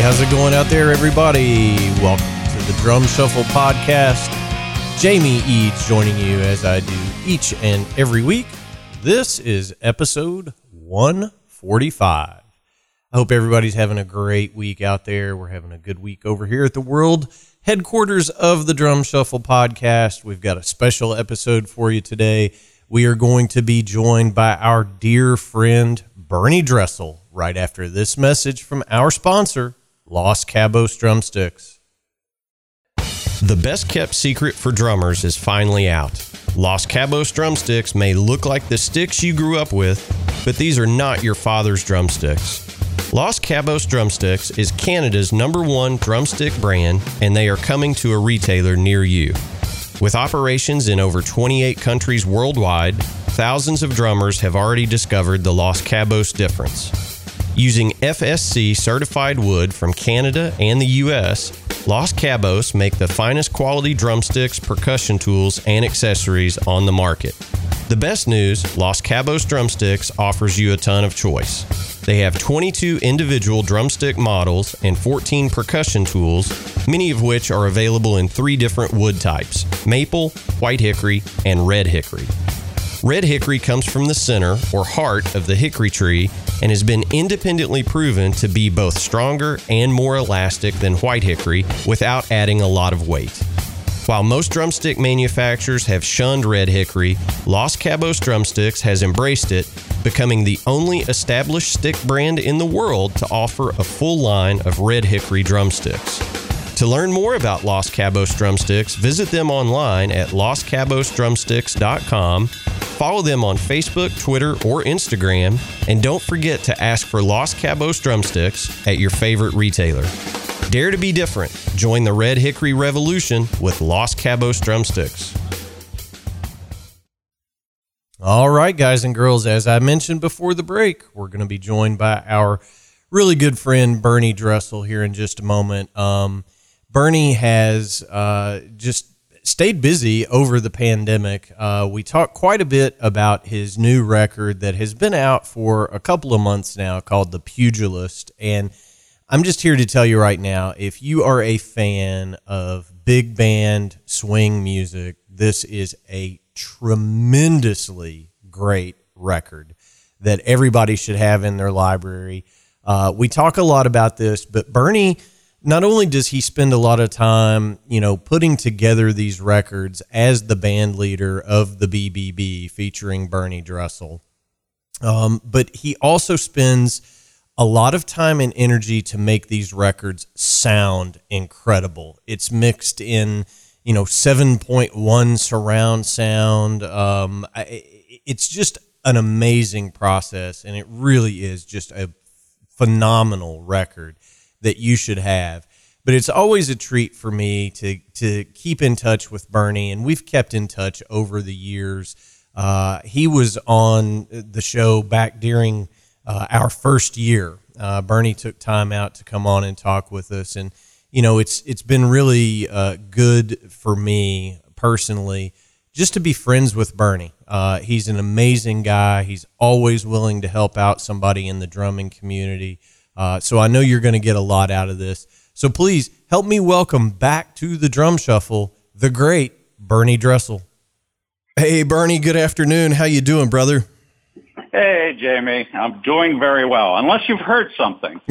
How's it going out there, everybody? Welcome to the Drum Shuffle Podcast. Jamie Eads joining you as I do each and every week. This is episode 145. I hope everybody's having a great week out there. We're having a good week over here at the world headquarters of the Drum Shuffle Podcast. We've got a special episode for you today. We are going to be joined by our dear friend Bernie Dresel right after this message from our sponsor, Los Cabos Drumsticks. The best kept secret for drummers is finally out. Los Cabos drumsticks may look like the sticks you grew up with, but these are not your father's drumsticks. Los Cabos Drumsticks is Canada's number one drumstick brand, and they are coming to a retailer near you. With operations in over 28 countries worldwide, thousands of drummers have already discovered the Los Cabos difference. Using FSC certified wood from Canada and the US, Los Cabos make the finest quality drumsticks, percussion tools, and accessories on the market. The best news Los Cabos Drumsticks offers you a ton of choice. They have 22 individual drumstick models and 14 percussion tools, many of which are available in three different wood types maple, white hickory, and red hickory. Red hickory comes from the center or heart of the hickory tree and has been independently proven to be both stronger and more elastic than white hickory without adding a lot of weight. While most drumstick manufacturers have shunned red hickory, Los Cabos Drumsticks has embraced it, becoming the only established stick brand in the world to offer a full line of red hickory drumsticks. To learn more about Los Cabos Drumsticks, visit them online at loscabosdrumsticks.com Follow them on Facebook, Twitter, or Instagram, and don't forget to ask for Los Cabos drumsticks at your favorite retailer. Dare to be different. Join the Red Hickory Revolution with Los Cabos drumsticks. All right, guys and girls, as I mentioned before the break, we're going to be joined by our really good friend Bernie Dresel here in just a moment. Um, Bernie has uh, just stayed busy over the pandemic. Uh, we talked quite a bit about his new record that has been out for a couple of months now called The Pugilist. And I'm just here to tell you right now if you are a fan of big band swing music, this is a tremendously great record that everybody should have in their library. Uh, we talk a lot about this, but Bernie not only does he spend a lot of time, you know, putting together these records as the band leader of the BBB featuring Bernie Dresel, um, but he also spends a lot of time and energy to make these records sound incredible. It's mixed in, you know, 7.1 surround sound. Um, it's just an amazing process, and it really is just a phenomenal record that you should have. But it's always a treat for me to to keep in touch with Bernie, and we've kept in touch over the years. Uh, he was on the show back during uh, our first year. Uh, Bernie took time out to come on and talk with us, and you know it's it's been really uh, good for me personally just to be friends with Bernie. Uh, he's an amazing guy. He's always willing to help out somebody in the drumming community. Uh, so I know you're going to get a lot out of this. So please help me welcome back to the drum shuffle the great Bernie Dresel. Hey Bernie, good afternoon. How you doing, brother? Hey Jamie, I'm doing very well. Unless you've heard something.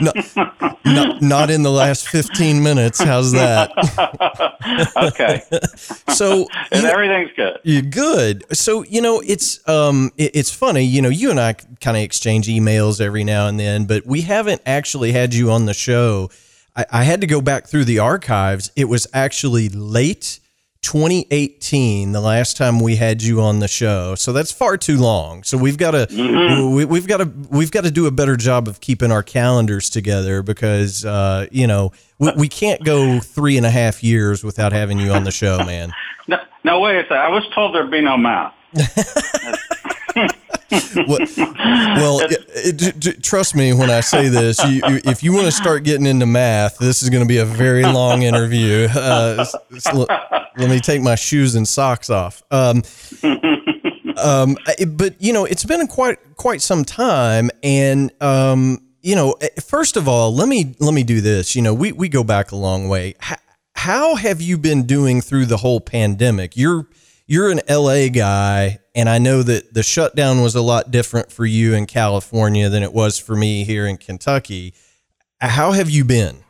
no, not, not in the last 15 minutes. How's that? okay. So and everything's good. You're good. So, you know, it's um it, it's funny, you know, you and I kind of exchange emails every now and then, but we haven't actually had you on the show. I, I had to go back through the archives. It was actually late 2018, the last time we had you on the show. So that's far too long. So we've got to mm-hmm. we, have got to we've got to do a better job of keeping our calendars together because uh, you know we, we can't go three and a half years without having you on the show, man. No, no wait a second. I was told there'd be no math. well, well it, it, trust me when I say this. You, you, if you want to start getting into math, this is going to be a very long interview. Uh, let me take my shoes and socks off. Um, um, but you know, it's been quite quite some time, and um, you know, eh, first of all, let me let me do this. You know, we we go back a long way. How, how have you been doing through the whole pandemic? You're you're an LA guy, and I know that the shutdown was a lot different for you in California than it was for me here in Kentucky. How have you been?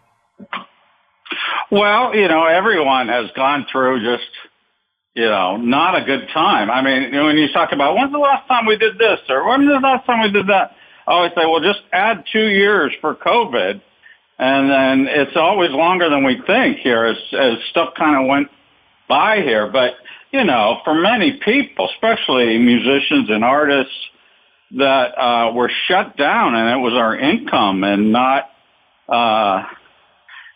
Well, you know, everyone has gone through just, you know, not a good time. I mean, when you talk about when's the last time we did this or when's the last time we did that, I always say, well, just add two years for COVID. And then it's always longer than we think here as, as stuff kind of went by here. But, you know, for many people, especially musicians and artists that uh, were shut down and it was our income and not, uh,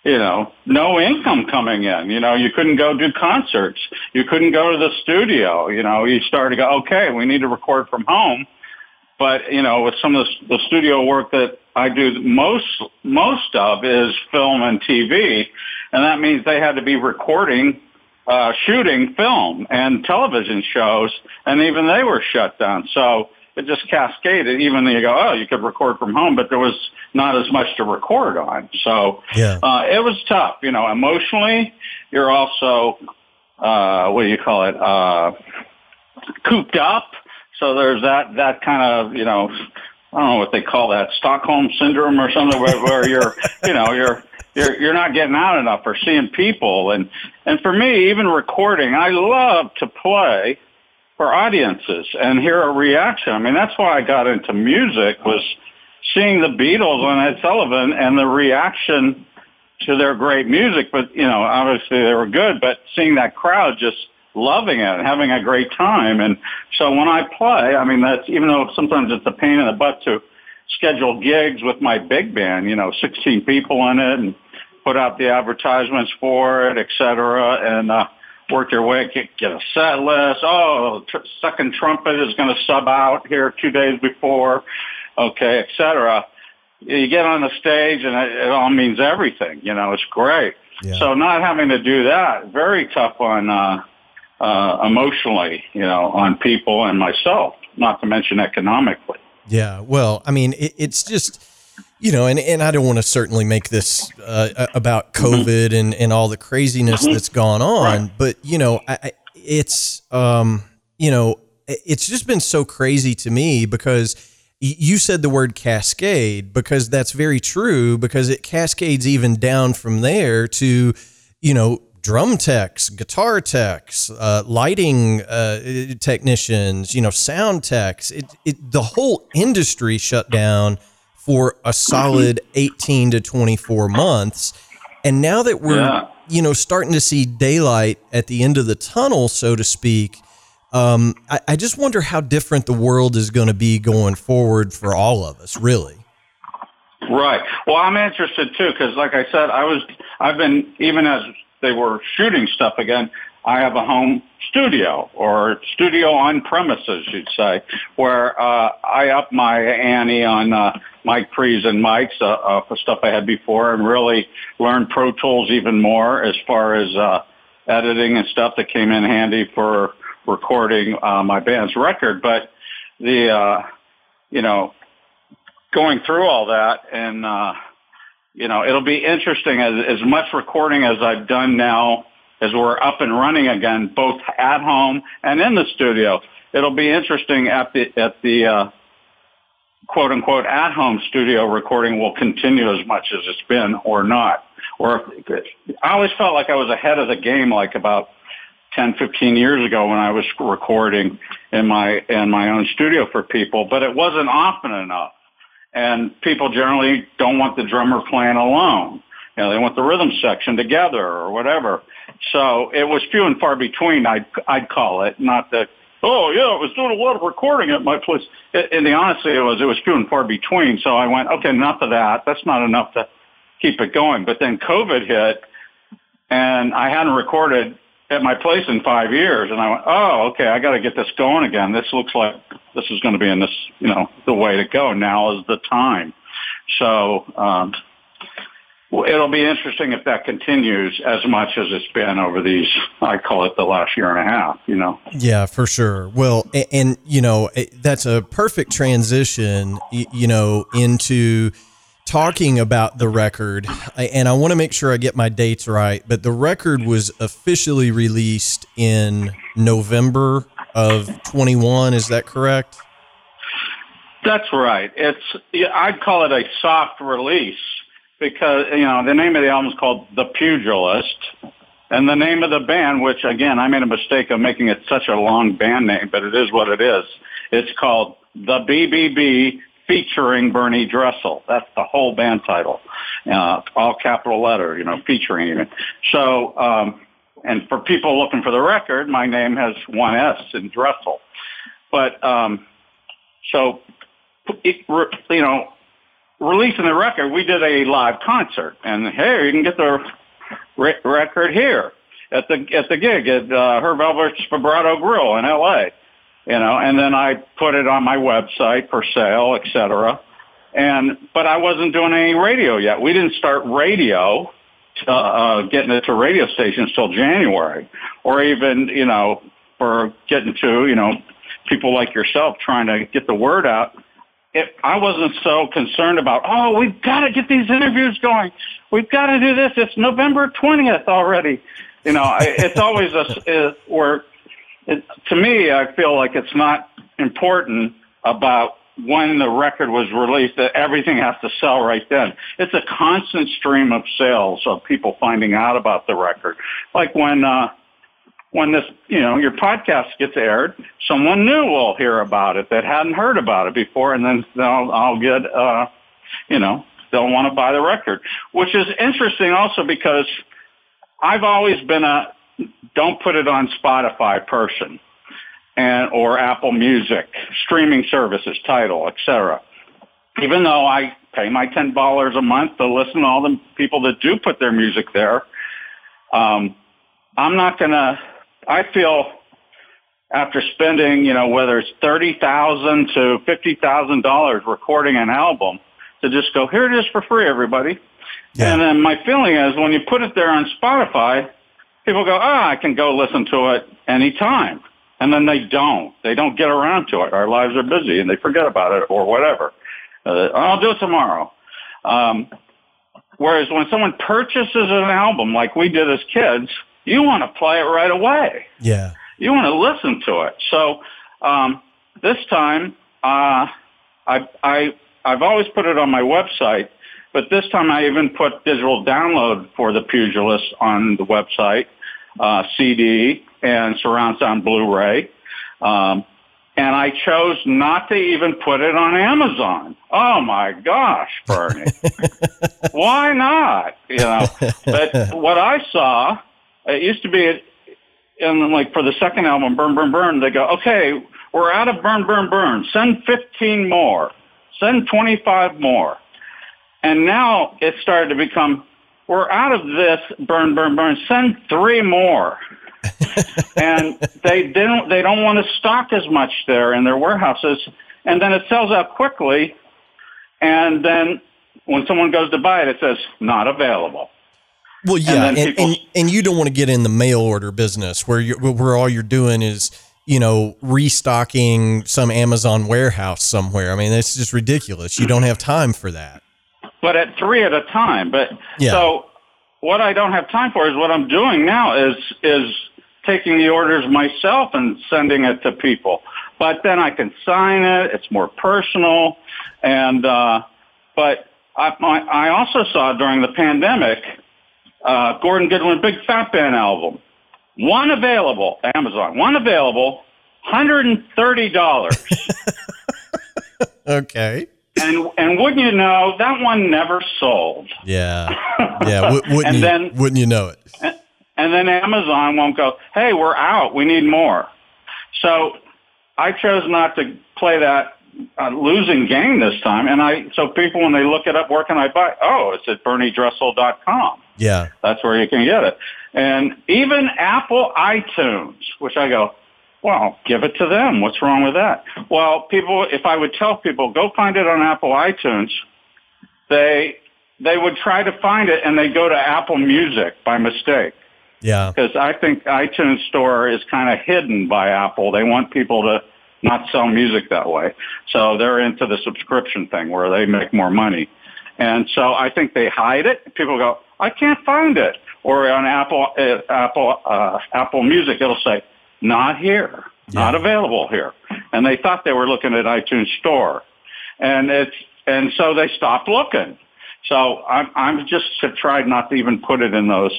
you know, no income coming in. You know, you couldn't go do concerts. You couldn't go to the studio. You know, you started to go, okay, we need to record from home. But, you know, with some of the, the studio work that I do most, most of is film and TV. And that means they had to be recording uh, shooting film and television shows, and even they were shut down. So it just cascaded. Even you go, oh, you could record from home, but there was not as much to record on. So yeah. uh, it was tough. You know, emotionally, you're also uh, what do you call it? Uh, cooped up. So there's that that kind of you know I don't know what they call that Stockholm syndrome or something where, where you're you know you're you're you're not getting out enough or seeing people. And and for me even recording I love to play for audiences and hear a reaction. I mean that's why I got into music was seeing the Beatles on Ed Sullivan and the reaction to their great music. But you know obviously they were good but seeing that crowd just loving it and having a great time. And so when I play I mean that's even though sometimes it's a pain in the butt to schedule gigs with my big band, you know, 16 people in it and put out the advertisements for it, et cetera, and uh, work your way, get, get a set list. Oh, tr- second trumpet is going to sub out here two days before, okay, et cetera. You get on the stage and it, it all means everything. You know, it's great. Yeah. So not having to do that, very tough on uh, uh, emotionally, you know, on people and myself, not to mention economically. Yeah. Well, I mean, it, it's just you know, and, and I don't want to certainly make this uh, about mm-hmm. COVID mm-hmm. and, and all the craziness mm-hmm. that's gone on, right. but you know, I, it's um, you know, it's just been so crazy to me because you said the word cascade because that's very true because it cascades even down from there to you know drum techs, guitar techs, uh, lighting uh, technicians, you know, sound techs. It, it, the whole industry shut down for a solid 18 to 24 months. And now that we're, yeah. you know, starting to see daylight at the end of the tunnel, so to speak, um, I, I just wonder how different the world is going to be going forward for all of us, really. Right. Well, I'm interested too because, like I said, I was I've been even as they were shooting stuff again. I have a home studio or studio on premises, you'd say, where uh, I up my ante on uh, mic pre's and mics uh, uh, for stuff I had before and really learned Pro Tools even more as far as uh, editing and stuff that came in handy for recording uh, my band's record. But the, uh, you know, going through all that and, uh, you know, it'll be interesting as, as much recording as I've done now as we're up and running again, both at home and in the studio. It'll be interesting at the at the uh, quote unquote at home studio recording will continue as much as it's been or not. Or I always felt like I was ahead of the game, like about 10, 15 years ago when I was recording in my in my own studio for people, but it wasn't often enough. And people generally don't want the drummer playing alone. You know, they want the rhythm section together or whatever. So it was few and far between. I'd I'd call it not the, Oh yeah, I was doing a lot of recording at my place. In the honesty, it was it was few and far between. So I went, okay, enough of that. That's not enough to keep it going. But then COVID hit, and I hadn't recorded at my place in five years, and I went, oh, okay, I got to get this going again. This looks like this is going to be in this, you know, the way to go. Now is the time. So um, it'll be interesting if that continues as much as it's been over these. I call it the last year and a half. You know. Yeah, for sure. Well, and, and you know that's a perfect transition. You know into talking about the record, and I want to make sure I get my dates right, but the record was officially released in November of 21. Is that correct? That's right. It's I'd call it a soft release because you know the name of the album is called The Pugilist, and the name of the band, which again I made a mistake of making it such a long band name, but it is what it is. It's called The BBB featuring Bernie Dresel. That's the whole band title, uh, all capital letter, you know, featuring even. So, um, and for people looking for the record, my name has one S in Dresel. But, um, so, it, you know, releasing the record, we did a live concert and hey, you can get the re- record here at the, at the gig at, uh, Herb Alpert's Vibrato Grill in LA you know, and then I put it on my website for sale, et cetera. And, but I wasn't doing any radio yet. We didn't start radio, uh, uh, getting it to radio stations till January or even, you know, for getting to, you know, people like yourself trying to get the word out. If I wasn't so concerned about, oh, we've got to get these interviews going. We've got to do this. It's November 20th already. You know, it's always a, where it, to me, I feel like it's not important about when the record was released that everything has to sell right then. It's a constant stream of sales of people finding out about the record. Like when, uh, when this, you know, your podcast gets aired, someone new will hear about it that hadn't heard about it before, and then they'll, I'll get, uh, you know, they'll want to buy the record, which is interesting also because I've always been a, don't put it on Spotify person and or Apple Music, streaming services, Tidal, etc. Even though I pay my ten dollars a month to listen to all the people that do put their music there, um, I'm not gonna. I feel after spending, you know, whether it's thirty thousand to fifty thousand dollars recording an album, to just go here it is for free, everybody. Yeah. And then my feeling is when you put it there on Spotify, people go, ah, I can go listen to it anytime. And then they don't. They don't get around to it. Our lives are busy and they forget about it or whatever. Uh, I'll do it tomorrow. Um, whereas when someone purchases an album like we did as kids, you want to play it right away. Yeah. You want to listen to it. So um, this time, uh, I, I, I've always put it on my website but this time I even put digital download for the Pugilist on the website, uh, CD and surround sound Blu-ray. Um, and I chose not to even put it on Amazon. Oh my gosh, Bernie. Why not? You know, but what I saw, it used to be in like for the second album, Burn, Burn, Burn, they go, okay, we're out of Burn, Burn, Burn. Send 15 more. Send 25 more. And now it started to become, we're out of this burn, burn, burn. Send three more. and they don't they don't want to stock as much there in their warehouses, and then it sells out quickly. And then when someone goes to buy it, it says not available. Well, yeah, and, and, people, and, and, you don't want to get in the mail order business where you where all you're doing is you know restocking some Amazon warehouse somewhere. I mean, it's just ridiculous. You don't have time for that but at three at a time. But yeah. so what I don't have time for is what I'm doing now is is taking the orders myself and sending it to people. But then I can sign it. It's more personal, and uh, but I, I also saw during the pandemic uh, Gordon Goodwin Big Phat Band album. One available, Amazon. One available, hundred and thirty dollars. okay. and and wouldn't you know that one never sold. Yeah, yeah. W- wouldn't And you? then- wouldn't you know it? And then Amazon won't go, hey, we're out. We need more. So I chose not to play that uh, losing game this time. And I, so people, when they look it up, where can I buy? Oh, it's at berniedressel.com. Yeah, That's where you can get it. And even Apple iTunes, which I go, well, give it to them. What's wrong with that? Well, people, if I would tell people, go find it on Apple iTunes, they, they would try to find it and they go to Apple Music by mistake yeah, because I think iTunes Store is kind of hidden by Apple. They want people to not sell music that way, so they're into the subscription thing where they make more money. And so I think they hide it. People go, I can't find it. Or on Apple uh, Apple uh, Apple Music, it'll say not here, not available here. And they thought they were looking at iTunes Store, and it's and so they stopped looking. So I'm I'm just have tried not to even put it in those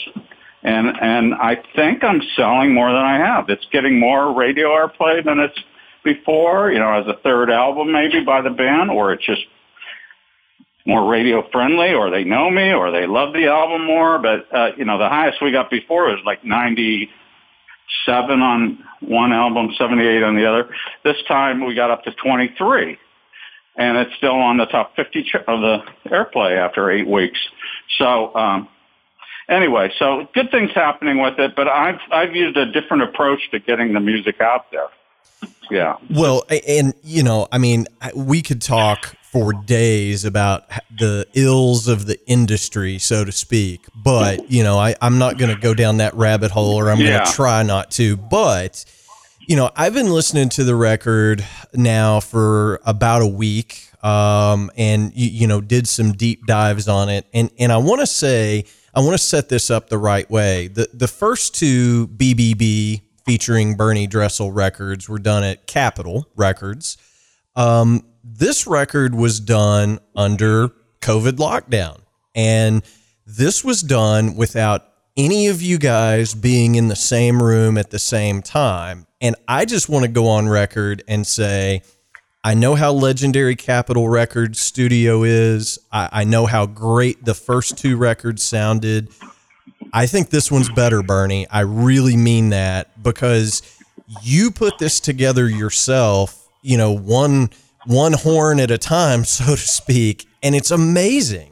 and and I think I'm selling more than I have. It's getting more radio airplay than it's before. You know, as a third album maybe by the band, or it's just more radio friendly, or they know me, or they love the album more. But uh, you know, the highest we got before was like 97 on one album, 78 on the other. This time we got up to 23. And it's still on the top 50 of the airplay after eight weeks. So, um, anyway, so good things happening with it, but I've I've used a different approach to getting the music out there. Yeah. Well, and you know, I mean, we could talk for days about the ills of the industry, so to speak. But you know, I, I'm not going to go down that rabbit hole, or I'm going to try not to. But you know, I've been listening to the record now for about a week, um, and you, you know, did some deep dives on it, and and I want to say. I want to set this up the right way. The the first two BBB featuring Bernie Dresel records were done at Capitol Records. Um, this record was done under COVID lockdown, and this was done without any of you guys being in the same room at the same time. And I just want to go on record and say, I know how legendary Capitol Records studio is. I, I know how great the first two records sounded. I think this one's better, Bernie. I really mean that because you put this together yourself, you know, one one horn at a time, so to speak, and it's amazing.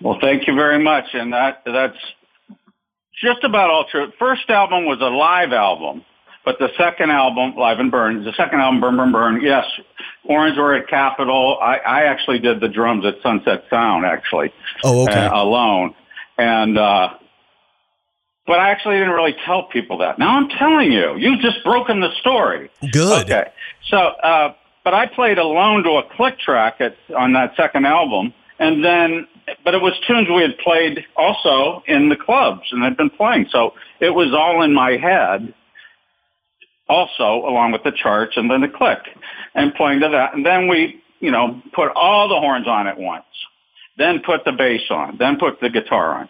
Well, thank you very much, and that that's just about all true. First album was a live album, but the second album, Live and Burn, the second album, Burn Burn Burn, yes, Orange were at Capitol. I, I actually did the drums at Sunset Sound, actually. Oh, okay. uh, alone. And, uh, but I actually didn't really tell people that. Now I'm telling you, you've just broken the story. Good. Okay. So, uh, but I played alone to a click track at, on that second album. And then, but it was tunes we had played also in the clubs and had been playing. So it was all in my head also along with the charts and then the click and playing to that. And then we, you know, put all the horns on at once, then put the bass on, then put the guitar on.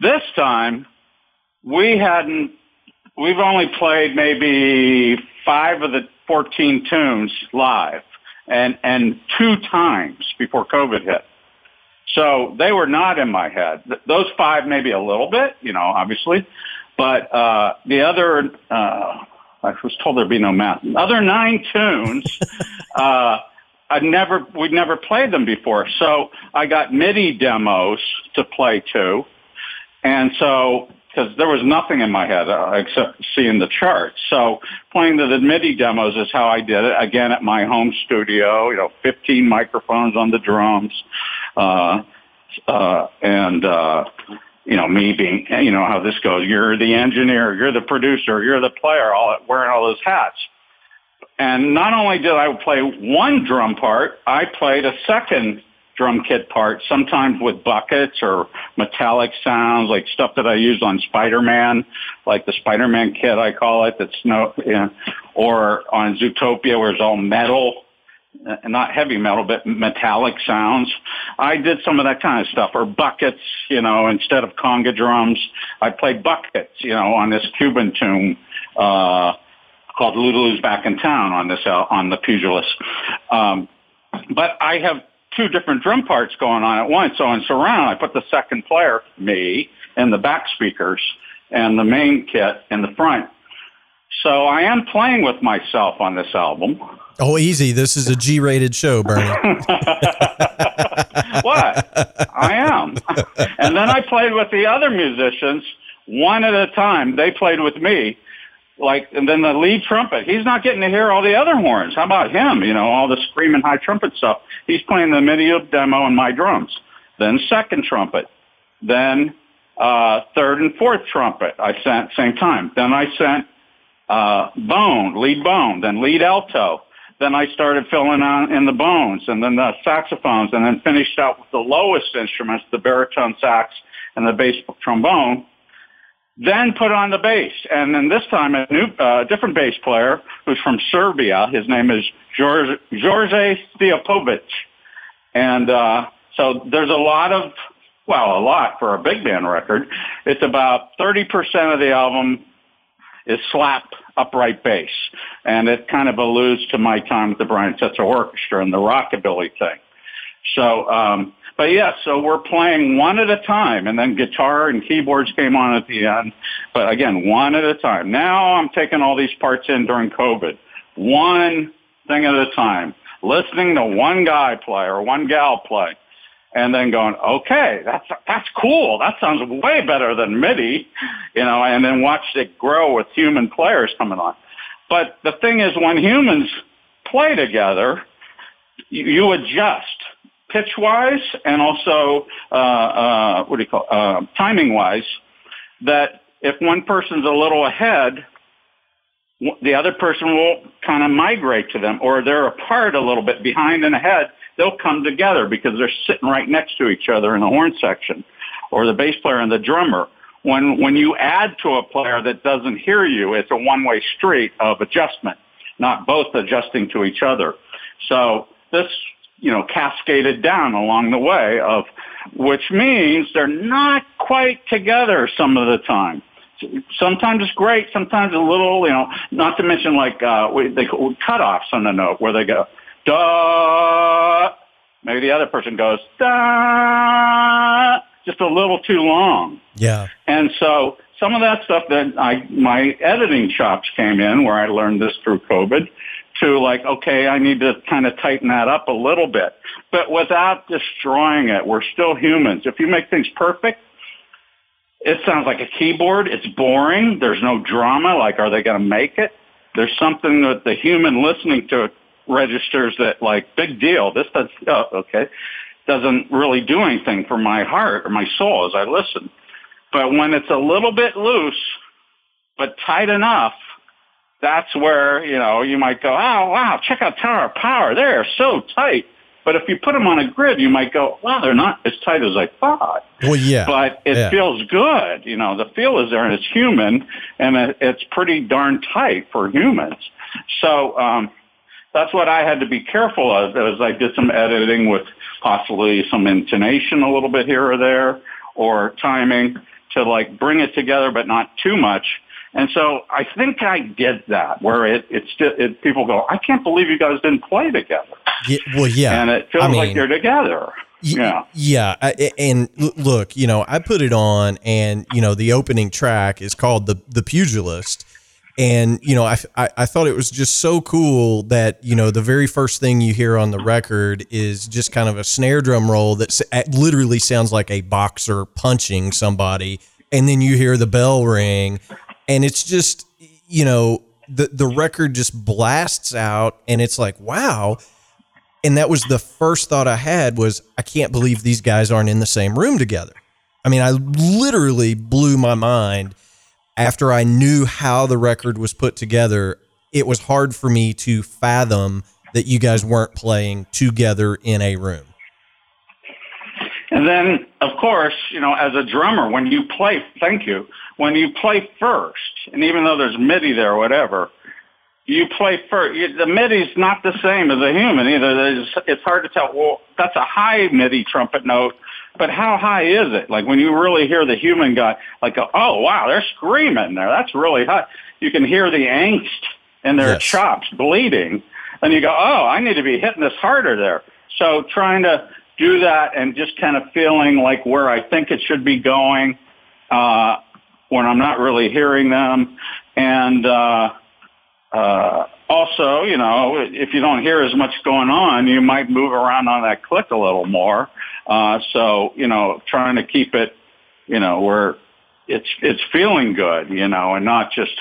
This time we hadn't, we've only played maybe five of the 14 tunes live and, and two times before COVID hit. So they were not in my head. Those five, maybe a little bit, you know, obviously, but uh, the other, uh, I was told there'd be no math. Other nine tunes, uh, I never, we'd never played them before. So I got MIDI demos to play to, and so because there was nothing in my head uh, except seeing the charts. So playing the, the MIDI demos is how I did it. Again, at my home studio, you know, 15 microphones on the drums, uh, uh, and, uh, you know, me being, you know, how this goes. You're the engineer, you're the producer, you're the player, all wearing all those hats. And not only did I play one drum part, I played a second drum kit parts, sometimes with buckets or metallic sounds, like stuff that I used on Spider-Man, like the Spider-Man kit, I call it, that's no, yeah, or on Zootopia where it's all metal, uh, not heavy metal, but metallic sounds. I did some of that kind of stuff, or buckets, you know, instead of conga drums, I played buckets, you know, on this Cuban tune, uh, called Lulu's Back in Town on this, uh, on the Pugilist. Um, but I have two different drum parts going on at once. So in surround, I put the second player, me, in the back speakers and the main kit in the front. So I am playing with myself on this album. Oh, easy. This is a G rated show, Bernie. what? I am. and then I played with the other musicians one at a time. They played with me. Like, and then the lead trumpet, he's not getting to hear all the other horns. How about him? You know, all the screaming high trumpet stuff. He's playing the MIDI demo and my drums. Then second trumpet. Then uh, third and fourth trumpet I sent same time. Then I sent uh, bone, lead bone, then lead alto. Then I started filling on in the bones and then the saxophones and then finished out with the lowest instruments, the baritone sax and the bass trombone. Then put on the bass. And then this time a new, uh, different bass player who's from Serbia. His name is George, George Theopovic. And, uh, so there's a lot of, well, a lot for a big band record. It's about 30% of the album is slap upright bass. And it kind of alludes to my time with the Brian Setzer Orchestra and the rockabilly thing. So, um, but yeah, so we're playing one at a time and then guitar and keyboards came on at the end. But again, one at a time. Now I'm taking all these parts in during COVID. One thing at a time. Listening to one guy play or one gal play and then going, okay, that's that's cool. That sounds way better than MIDI, you know, and then watched it grow with human players coming on. But the thing is, when humans play together, you, you adjust pitch wise and also uh, uh, what do you call uh, timing wise. That if one person's a little ahead, the other person will kind of migrate to them, or they're apart a little bit behind and ahead they'll come together because they're sitting right next to each other in the horn section or the bass player and the drummer. When, when you add to a player that doesn't hear you, it's a one-way street of adjustment, not both adjusting to each other. So this, you know, cascaded down along the way of, which means they're not quite together some of the time sometimes it's great, sometimes a little, you know, not to mention like, uh, we, they cut offs on the note where they go, da. Maybe the other person goes da, just a little too long. Yeah. And so some of that stuff that I my editing chops came in where I learned this through COVID to like, okay, I need to kind of tighten that up a little bit, but without destroying it. We're still humans. If you make things perfect, it sounds like a keyboard. It's boring. There's no drama. Like, are they going to make it? There's something that the human listening to it registers that like big deal. This does oh, okay doesn't really do anything for my heart or my soul as I listen. But when it's a little bit loose but tight enough, that's where you know you might go, oh wow, check out Tower of Power. They're so tight. But if you put them on a grid, you might go, wow, they're not as tight as I thought. Well, yeah. But it yeah. feels good. You know, the feel is there and it's human and it's pretty darn tight for humans. So, um, that's what I had to be careful of as I did some editing with possibly some intonation a little bit here or there or timing to like bring it together but not too much. And so I think I did that where it, it's it, people go, I can't believe you guys didn't play together. Yeah, well, yeah. And it feels I mean, like you're together. Yeah. Yeah. And look, you know, I put it on and, you know, the opening track is called the, the pugilist and you know I, I, I thought it was just so cool that you know the very first thing you hear on the record is just kind of a snare drum roll that literally sounds like a boxer punching somebody and then you hear the bell ring and it's just you know the the record just blasts out and it's like wow. And that was the first thought I had was I can't believe these guys aren't in the same room together. I mean I literally blew my mind after I knew how the record was put together, it was hard for me to fathom that you guys weren't playing together in a room. And then, of course, you know, as a drummer, when you play, thank you, when you play first, and even though there's MIDI there or whatever, you play first. The MIDI's not the same as a human either. It's hard to tell. Well, that's a high MIDI trumpet note but how high is it? Like when you really hear the human guy, like, oh wow, they're screaming there. That's really high. You can hear the angst in their yes. chops bleeding. and you go, oh, I need to be hitting this harder there. So trying to do that and just kind of feeling like where I think it should be going uh, when I'm not really hearing them, and uh, uh, also, you know, if you don't hear as much going on, you might move around on that click a little more. Uh, so, you know, trying to keep it, you know, where it's it's feeling good, you know, and not just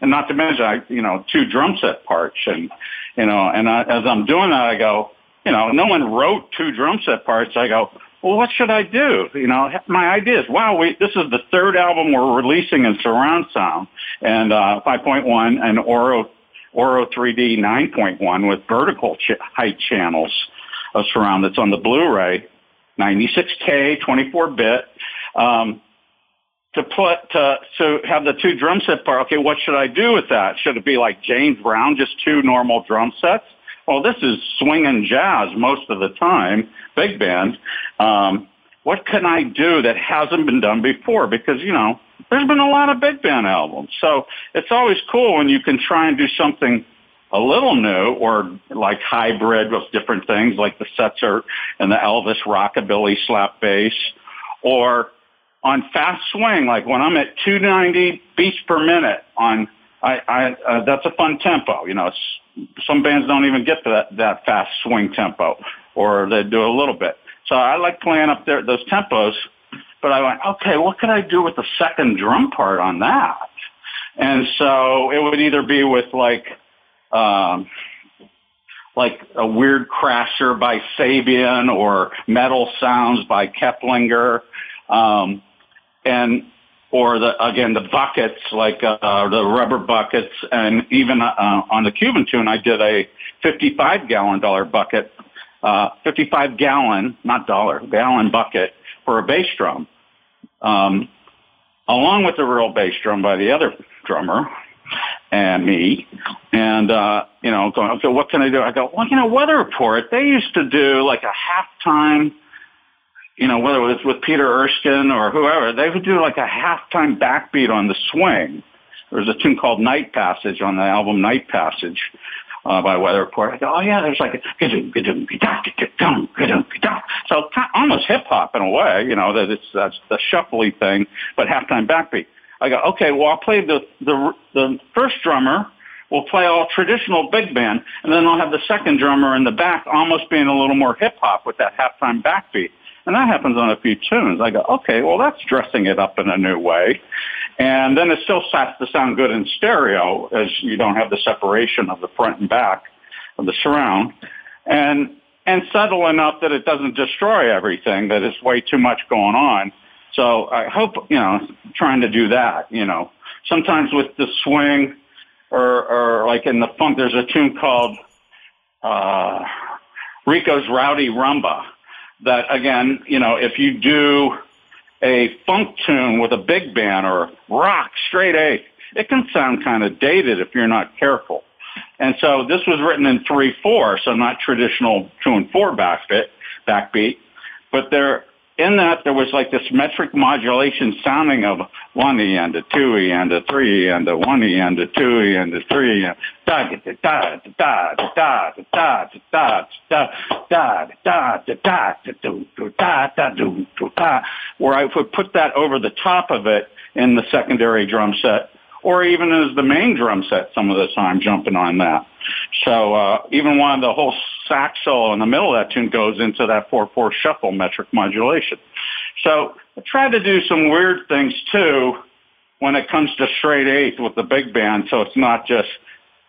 and not to mention, I, you know, two drum set parts, and you know, and I, as I'm doing that, I go, you know, no one wrote two drum set parts. I go, well, what should I do? You know, my idea is, wow, we, this is the third album we're releasing in surround sound and uh, 5.1 and Auro Auro 3D 9.1 with vertical ch- height channels of surround that's on the Blu-ray, 96K, 24-bit. Um, to put to to have the two drum set part. Okay, what should I do with that? Should it be like James Brown, just two normal drum sets? Well, this is swing and jazz most of the time, big band. Um, what can I do that hasn't been done before? Because you know, there's been a lot of big band albums, so it's always cool when you can try and do something a little new or like hybrid with different things, like the Setzer and the Elvis rockabilly slap bass, or on fast swing, like when I'm at 290 beats per minute on, I, I, uh, that's a fun tempo. You know, some bands don't even get to that, that fast swing tempo or they do a little bit. So I like playing up there, those tempos, but I went, okay, what can I do with the second drum part on that? And so it would either be with like, um, like a weird crasher by Sabian or metal sounds by Keplinger. Um, and or the again the buckets like uh, the rubber buckets and even uh, on the Cuban tune I did a 55 gallon dollar bucket uh, 55 gallon not dollar gallon bucket for a bass drum um, along with the real bass drum by the other drummer and me. And uh, you know going okay what can I do? I go well you know weather report they used to do like a halftime you know, whether it was with Peter Erskine or whoever, they would do like a halftime backbeat on the swing. There was a tune called Night Passage on the album Night Passage uh, by Weather Report. I go, oh yeah, there's like a so almost hip hop in a way, you know, that it's that's the shuffly thing, but halftime backbeat. I go, okay, well I'll play the the the first drummer will play all traditional big band, and then I'll have the second drummer in the back almost being a little more hip hop with that halftime backbeat. And that happens on a few tunes. I go, okay, well, that's dressing it up in a new way. And then it still has to sound good in stereo as you don't have the separation of the front and back of the surround. And, and subtle enough that it doesn't destroy everything, that it's way too much going on. So I hope, you know, trying to do that, you know. Sometimes with the swing or, or like in the funk, there's a tune called, uh, Rico's Rowdy Rumba that again, you know, if you do a funk tune with a big band or rock straight A, it can sound kind of dated if you're not careful. And so this was written in three four, so not traditional two and four backbeat, backbeat, but there in that there was like this metric modulation sounding of one E and a two E and a three E and a one E and a two E and a three E and da da da da da da da da da da da da da da da da da da where I would put that over the top of it in the secondary drum set or even as the main drum set some of the time jumping on that. So uh, even one the whole sax solo in the middle of that tune goes into that 4-4 shuffle metric modulation. So I tried to do some weird things too when it comes to straight eighth with the big band so it's not just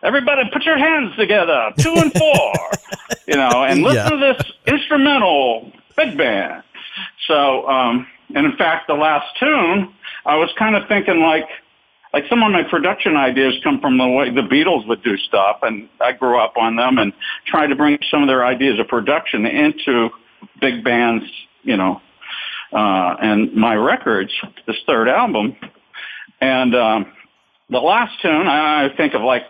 everybody put your hands together, two and four, you know, and listen yeah. to this instrumental big band. So, um, and in fact, the last tune, I was kind of thinking like, like some of my production ideas come from the way the Beatles would do stuff, and I grew up on them and tried to bring some of their ideas of production into big bands, you know, uh, and my records, this third album. And um, the last tune, I think of like,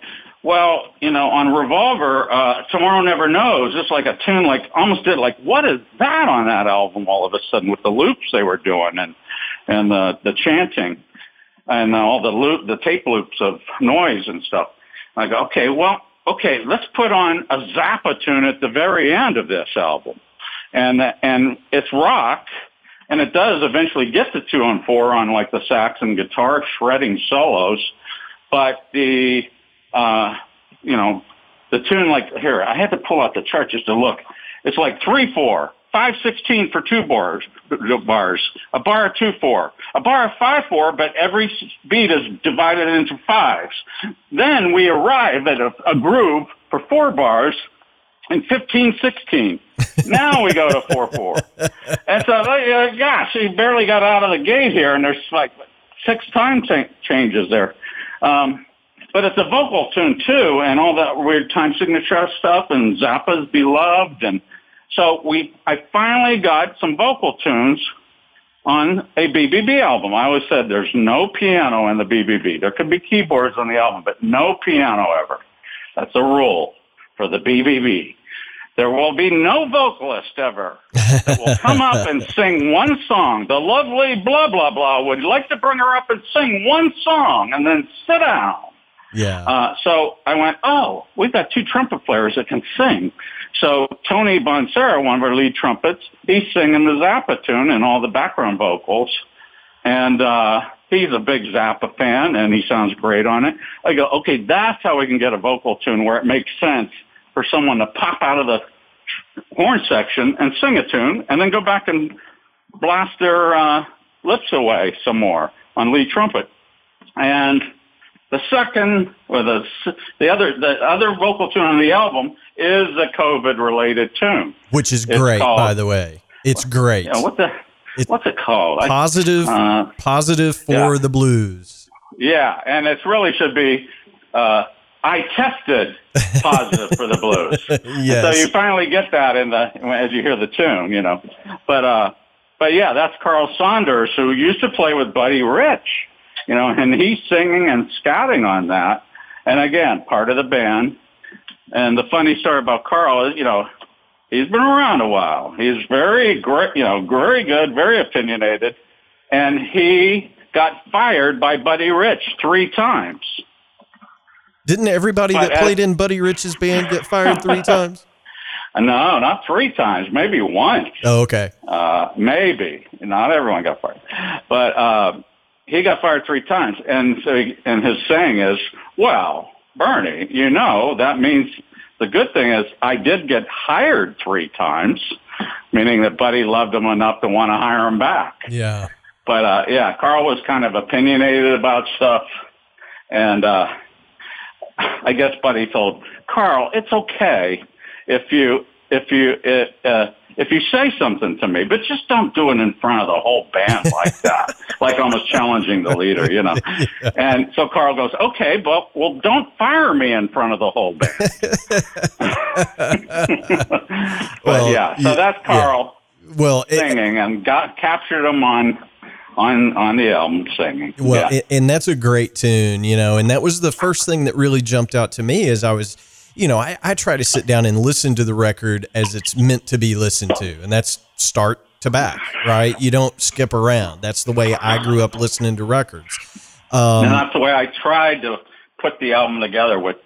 well, you know, on Revolver, uh, Tomorrow Never Knows, just like a tune, like almost did like, what is that on that album all of a sudden with the loops they were doing and and the the chanting and all the loop, the tape loops of noise and stuff. I go, okay, well, okay, let's put on a Zappa tune at the very end of this album. And, and it's rock, and it does eventually get to two and four on like the sax and guitar shredding solos. But the, uh, you know, the tune like here, I had to pull out the chart just to look. It's like three, four, five, sixteen for two bars, bars, a bar of two, four, a bar of five, four, but every beat is divided into fives. Then we arrive at a, a groove for four bars in 15, 16. now we go to 4, 4. And so, uh, gosh, he barely got out of the gate here, and there's like six time cha- changes there. Um, but it's a vocal tune too, and all that weird time signature stuff, and Zappa's beloved, and so we, I finally got some vocal tunes on a BBB album. I always said there's no piano in the BBB. There could be keyboards on the album, but no piano ever. That's a rule for the BBB. There will be no vocalist ever that will come up and sing one song. The lovely blah, blah, blah would like to bring her up and sing one song and then sit down. Yeah. Uh, so I went, oh, we've got two trumpet players that can sing. So Tony Bonsera, one of our lead trumpets, he's singing the Zappa tune and all the background vocals. And uh, he's a big Zappa fan, and he sounds great on it. I go, okay, that's how we can get a vocal tune where it makes sense for someone to pop out of the horn section and sing a tune, and then go back and blast their uh, lips away some more on lead trumpet. And the second, or the the other the other vocal tune on the album is a COVID related tune, which is great, called, by the way. It's great. Yeah, what the it's what's it called? Positive, uh, positive for yeah. the blues. Yeah, and it really should be. Uh, I tested positive for the blues. yes. So you finally get that in the as you hear the tune, you know. But uh, but yeah, that's Carl Saunders who used to play with Buddy Rich, you know, and he's singing and scouting on that. And again, part of the band. And the funny story about Carl is, you know, he's been around a while. He's very great, you know, very good, very opinionated, and he got fired by Buddy Rich three times. Didn't everybody but that played in Buddy Rich's band get fired three times? No, not three times. Maybe once. Oh, okay. Uh, maybe not everyone got fired, but uh, he got fired three times. And so, he, and his saying is, "Well, Bernie, you know that means the good thing is I did get hired three times, meaning that Buddy loved him enough to want to hire him back." Yeah. But uh, yeah, Carl was kind of opinionated about stuff, and. uh I guess Buddy told Carl, it's okay if you if you it, uh, if you say something to me, but just don't do it in front of the whole band like that, like almost challenging the leader, you know. Yeah. And so Carl goes, okay, but well, don't fire me in front of the whole band. but well, yeah, so that's Carl. Yeah. Well, singing it, and got captured him on on on the album singing. Well, yeah. and that's a great tune, you know, and that was the first thing that really jumped out to me as I was, you know, I, I try to sit down and listen to the record as it's meant to be listened to, and that's start to back, right? You don't skip around. That's the way I grew up listening to records. Um, and that's the way I tried to put the album together with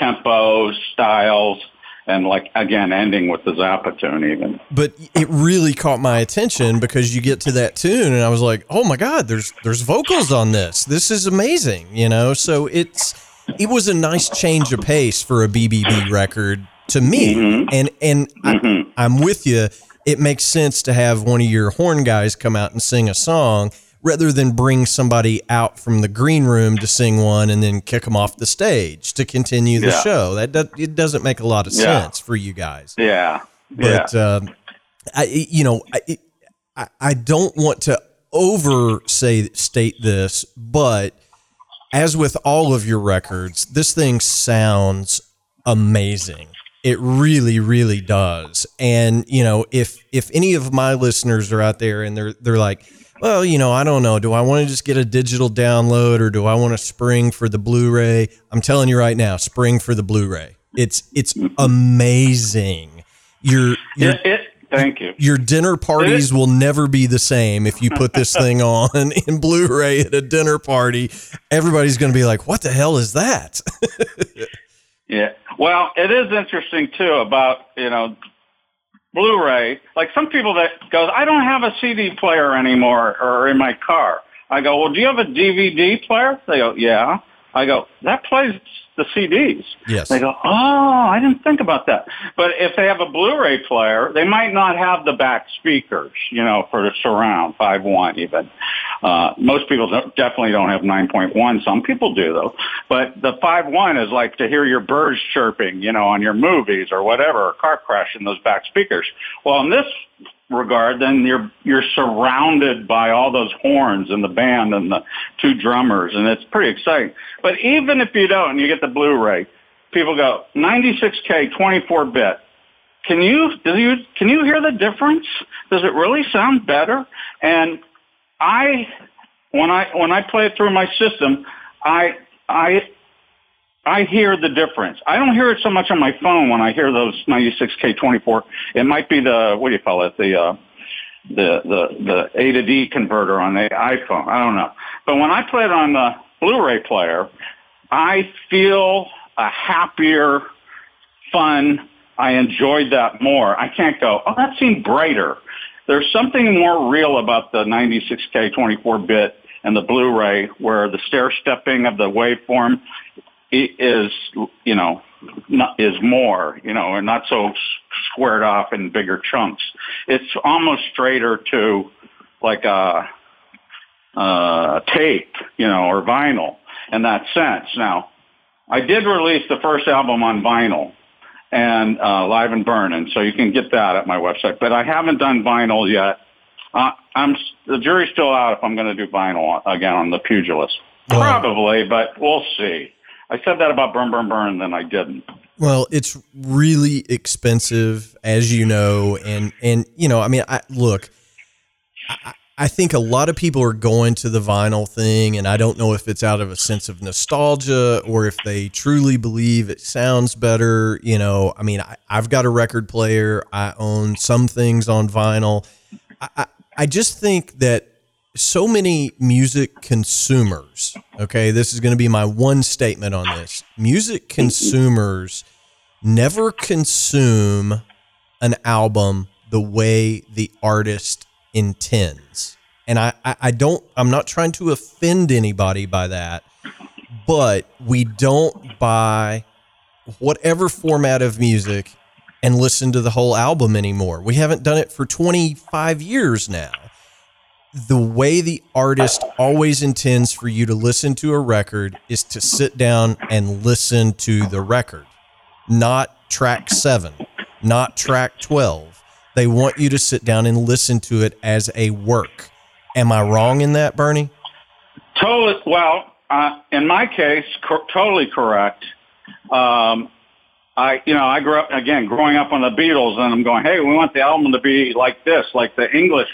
tempos, styles, and like again ending with the Zappa tune even. But it really caught my attention because you get to that tune and I was like, "Oh my god, there's there's vocals on this. This is amazing." You know, so it's it was a nice change of pace for a BBB record to me. Mm-hmm. And and mm-hmm. I, I'm with you. It makes sense to have one of your horn guys come out and sing a song rather than bring somebody out from the green room to sing one and then kick them off the stage to continue the yeah. show. That does, it doesn't make a lot of yeah. sense for you guys. Yeah, but yeah. Um, I, you know, I, I don't want to over say state this, but as with all of your records, this thing sounds amazing. It really, really does. And you know, if if any of my listeners are out there and they're they're like, well, you know, I don't know. Do I want to just get a digital download or do I want to spring for the Blu-ray? I'm telling you right now, spring for the Blu-ray. It's it's amazing. Your, your it, it, thank you. Your dinner parties will never be the same if you put this thing on in Blu-ray at a dinner party. Everybody's going to be like, "What the hell is that?" yeah. Well, it is interesting too about you know Blu-ray. Like some people that goes, I don't have a CD player anymore or in my car. I go, well, do you have a DVD player? They go, yeah. I go, that plays the CDs. Yes. They go, oh, I didn't think about that. But if they have a Blu-ray player, they might not have the back speakers, you know, for the surround, 5.1 even. Uh, most people don't, definitely don't have 9.1. Some people do though. But the 5.1 is like to hear your birds chirping, you know, on your movies or whatever, or car crash in those back speakers. Well, in this regard, then you're you're surrounded by all those horns and the band and the two drummers, and it's pretty exciting. But even if you don't, and you get the Blu-ray, people go 96k 24 bit. Can you do you can you hear the difference? Does it really sound better? And I when I when I play it through my system, I I I hear the difference. I don't hear it so much on my phone when I hear those 96k 24. It might be the what do you call it the uh, the the the A to D converter on the iPhone. I don't know. But when I play it on the Blu-ray player, I feel a happier, fun. I enjoyed that more. I can't go. Oh, that seemed brighter. There's something more real about the 96k 24 bit and the Blu-ray where the stair stepping of the waveform is you know not, is more you know and not so squared off in bigger chunks. It's almost straighter to like a, a tape, you know, or vinyl in that sense. Now, I did release the first album on vinyl and uh, live and burning, so you can get that at my website. But I haven't done vinyl yet. Uh, I'm the jury's still out if I'm going to do vinyl again on the Pugilist. Probably, but we'll see. I said that about Burn Burn Burn, then I didn't. Well, it's really expensive, as you know, and and you know, I mean, I look, I, I think a lot of people are going to the vinyl thing, and I don't know if it's out of a sense of nostalgia or if they truly believe it sounds better. You know, I mean, I, have got a record player, I own some things on vinyl. I, I, I just think that so many music consumers, okay, this is going to be my one statement on this. Music consumers never consume an album the way the artist intends. And I, I, I don't, I'm not trying to offend anybody by that, but we don't buy whatever format of music and listen to the whole album anymore. We haven't done it for 25 years now the way the artist always intends for you to listen to a record is to sit down and listen to the record, not track seven, not track 12. They want you to sit down and listen to it as a work. Am I wrong in that, Bernie? Totally. Well, uh, in my case, co- totally correct. Um, I, you know, I grew up again growing up on the Beatles, and I'm going, hey, we want the album to be like this, like the English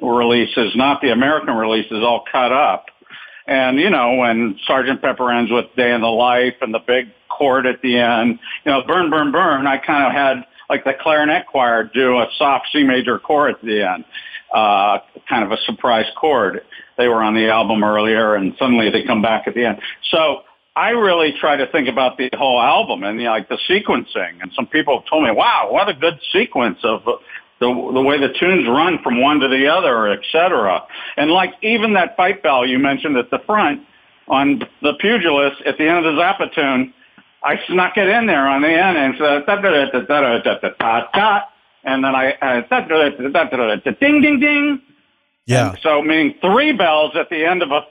releases, not the American releases, all cut up. And, you know, when Sergeant Pepper ends with Day in the Life and the big chord at the end, you know, Burn, Burn, Burn, I kind of had like the clarinet choir do a soft C major chord at the end, uh, kind of a surprise chord. They were on the album earlier and suddenly they come back at the end. So I really try to think about the whole album and you know, like the sequencing. And some people have told me, wow, what a good sequence of the the way the tunes run from one to the other, etc. And like even that fight bell you mentioned at the front on the pugilist at the end of the Zappa tune, I snuck it in there on the end and said da da da da da da da da and then I da da da da da ding ding ding. Yeah. And so meaning three bells at the end of a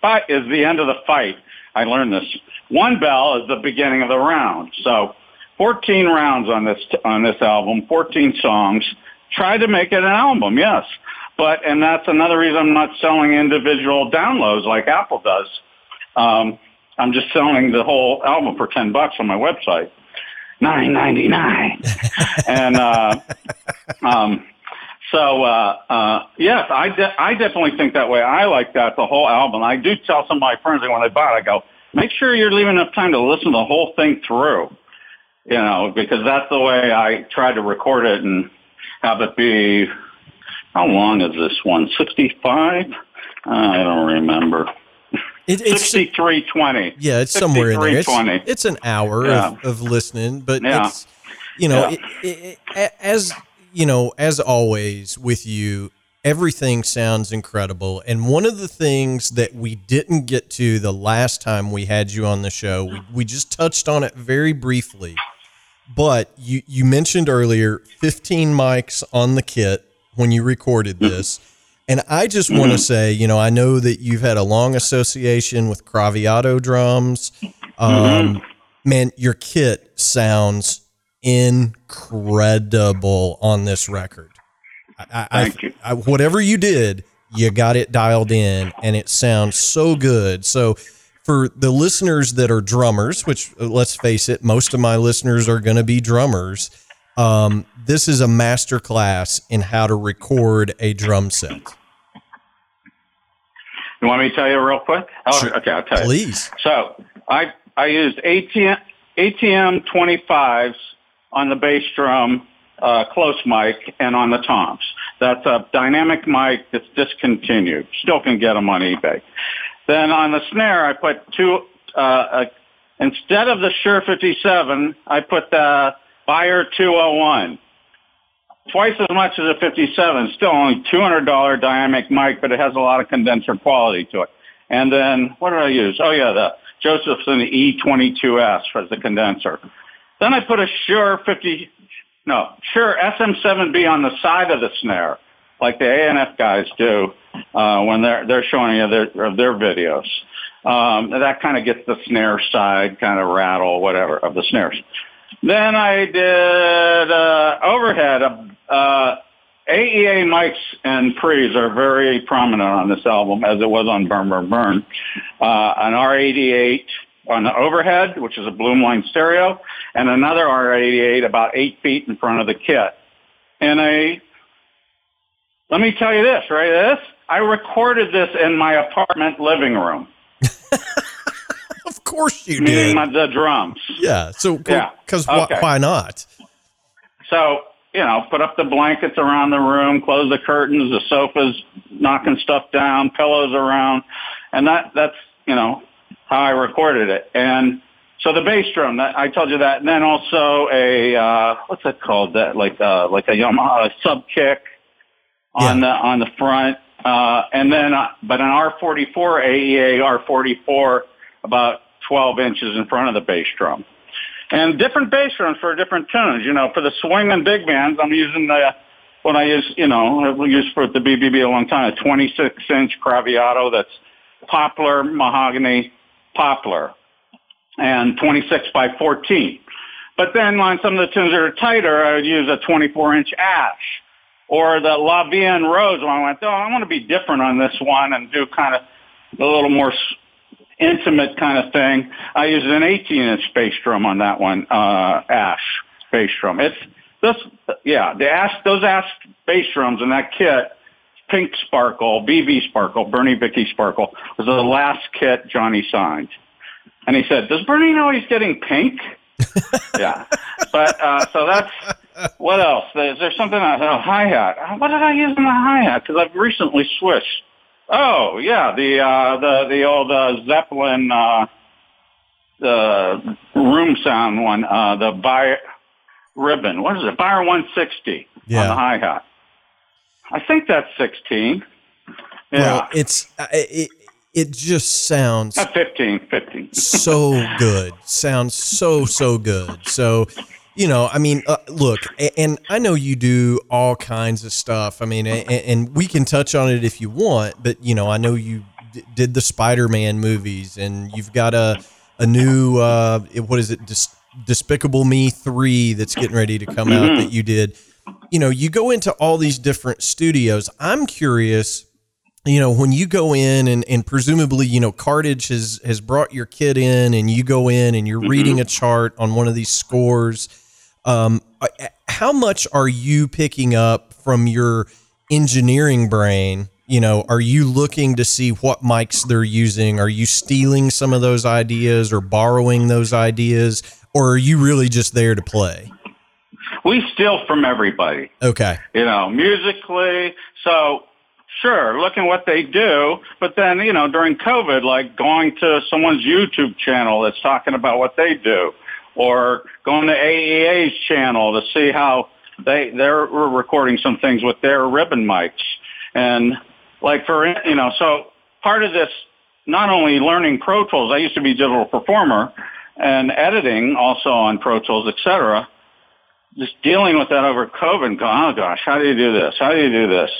fight is the end of the fight. I learned this. One bell is the beginning of the round. So 14 rounds on this on this album, 14 songs. Tried to make it an album, yes, but and that's another reason I'm not selling individual downloads like Apple does. Um, I'm just selling the whole album for 10 bucks on my website, 9.99, and uh, um, so uh, uh, yes, I de- I definitely think that way. I like that the whole album. I do tell some of my friends that when they buy it, I go, make sure you're leaving enough time to listen to the whole thing through you know, because that's the way I try to record it and have it be. How long is this one? Sixty-five? I don't remember. It, it's 6320. yeah, it's somewhere in there. It's, 6320. it's an hour Yeah. of, of listening, but Yeah. it's you know, Yeah. it, it, it, as you know, as always with you, everything sounds incredible. And one of the things that we didn't get to the last time we had you on the show, we, we just touched on it very briefly. But you you mentioned earlier 15 mics on the kit when you recorded mm-hmm. this. And I just want to mm-hmm. say, you know, I know that you've had a long association with Craviotto drums. Um, mm-hmm. Man, your kit sounds incredible on this record. I, I, Thank you. I, whatever you did, you got it dialed in, and it sounds so good. So, for the listeners that are drummers, which uh, let's face it, most of my listeners are going to be drummers. Um, this is a master class in how to record a drum set. You want me to tell you real quick? Oh, Sure. Okay, I'll tell you. Please. So I I used ATM ATM 25s on the bass drum, uh, close mic, and on the toms. That's a dynamic mic that's discontinued. Still can get them on eBay. Then on the snare, I put two. Uh, uh, instead of the Shure 57, I put the Beyer 201 twice as much as a 57. Still only $200 dynamic mic, but it has a lot of condenser quality to it. And then what did I use? Oh yeah, the Josephson E22S as the condenser. Then I put a Shure 50, no, Shure SM7B on the side of the snare, like the ANF guys do uh, when they're they're showing you their their videos. Um, that kind of gets the snare side kind of rattle, whatever, of the snares. Then I did uh, overhead. Uh, AEA mics and pre's are very prominent on this album, as it was on Burn Burn Burn. Uh, an R88 on the overhead, which is a Blumlein stereo, and another R88 about eight feet in front of the kit. And I, let me tell you this, right? This I recorded this in my apartment living room, Of course you meaning did. my, the drums. Yeah. So, Yeah. because Okay. why, why not? So, you know, put up the blankets around the room, close the curtains, the sofas, knocking stuff down, pillows around, and that that's you know how I recorded it. And so the bass drum, that, I told you that, and then also a uh, what's it called? That like uh, like a Yamaha sub kick on the on the front, uh, and then uh, but an R44 AEA R44 about 12 inches in front of the bass drum. And different bass drums for different tunes. You know, for the swing and big bands, I'm using the what I use. You know, I've used for the BBB a long time. A 26 inch Craviotto that's poplar mahogany poplar, and 26 by 14. But then on some of the tunes that are tighter, I would use a 24 inch ash or the La Vie en Rose. When I went, oh, I want to be different on this one and do kind of a little more intimate kind of thing. I used an 18 inch bass drum on that one, uh, Ash bass drum. It's this, yeah, the Ash, those Ash bass drums in that kit, Pink Sparkle, BV Sparkle, Bernie Vicky Sparkle, was the last kit Johnny signed. And he said, does Bernie know he's getting pink? yeah. But, uh, so that's, what else? Is there something, on a hi-hat. What did I use in the hi-hat? Because I've recently switched. Oh yeah, the uh, the the old uh, Zeppelin uh, the room sound one, uh, the Beyer ribbon. What is it? Beyer 160 on Yeah. the hi hat. I think that's 16. Yeah, Well, it's uh, it, it just sounds not 15. 15. so good. Sounds so so good. So, you know, I mean, uh, look, and I know you do all kinds of stuff. I mean, a- a- and we can touch on it if you want, but you know, I know you d- did the Spider-Man movies, and you've got a a new uh, what is it, Dis- Despicable Me three that's getting ready to come out that you did. You know, you go into all these different studios. I'm curious you know when you go in and, and presumably you know cartage has has brought your kid in and you go in and you're reading a chart on one of these scores um, uh, how much are you picking up from your engineering brain you know are you looking to see what mics they're using are you stealing some of those ideas or borrowing those ideas or are you really just there to play We steal from everybody. okay you know, musically. So sure, looking what they do. But then, you know, during COVID, like going to someone's YouTube channel that's talking about what they do, or going to AEA's channel to see how they they're recording some things with their ribbon mics, and like for you know, so part of this not only learning Pro Tools. I used to be digital performer and editing also on Pro Tools, etc. Just dealing with that over COVID and going, oh gosh, how do you do this? How do you do this?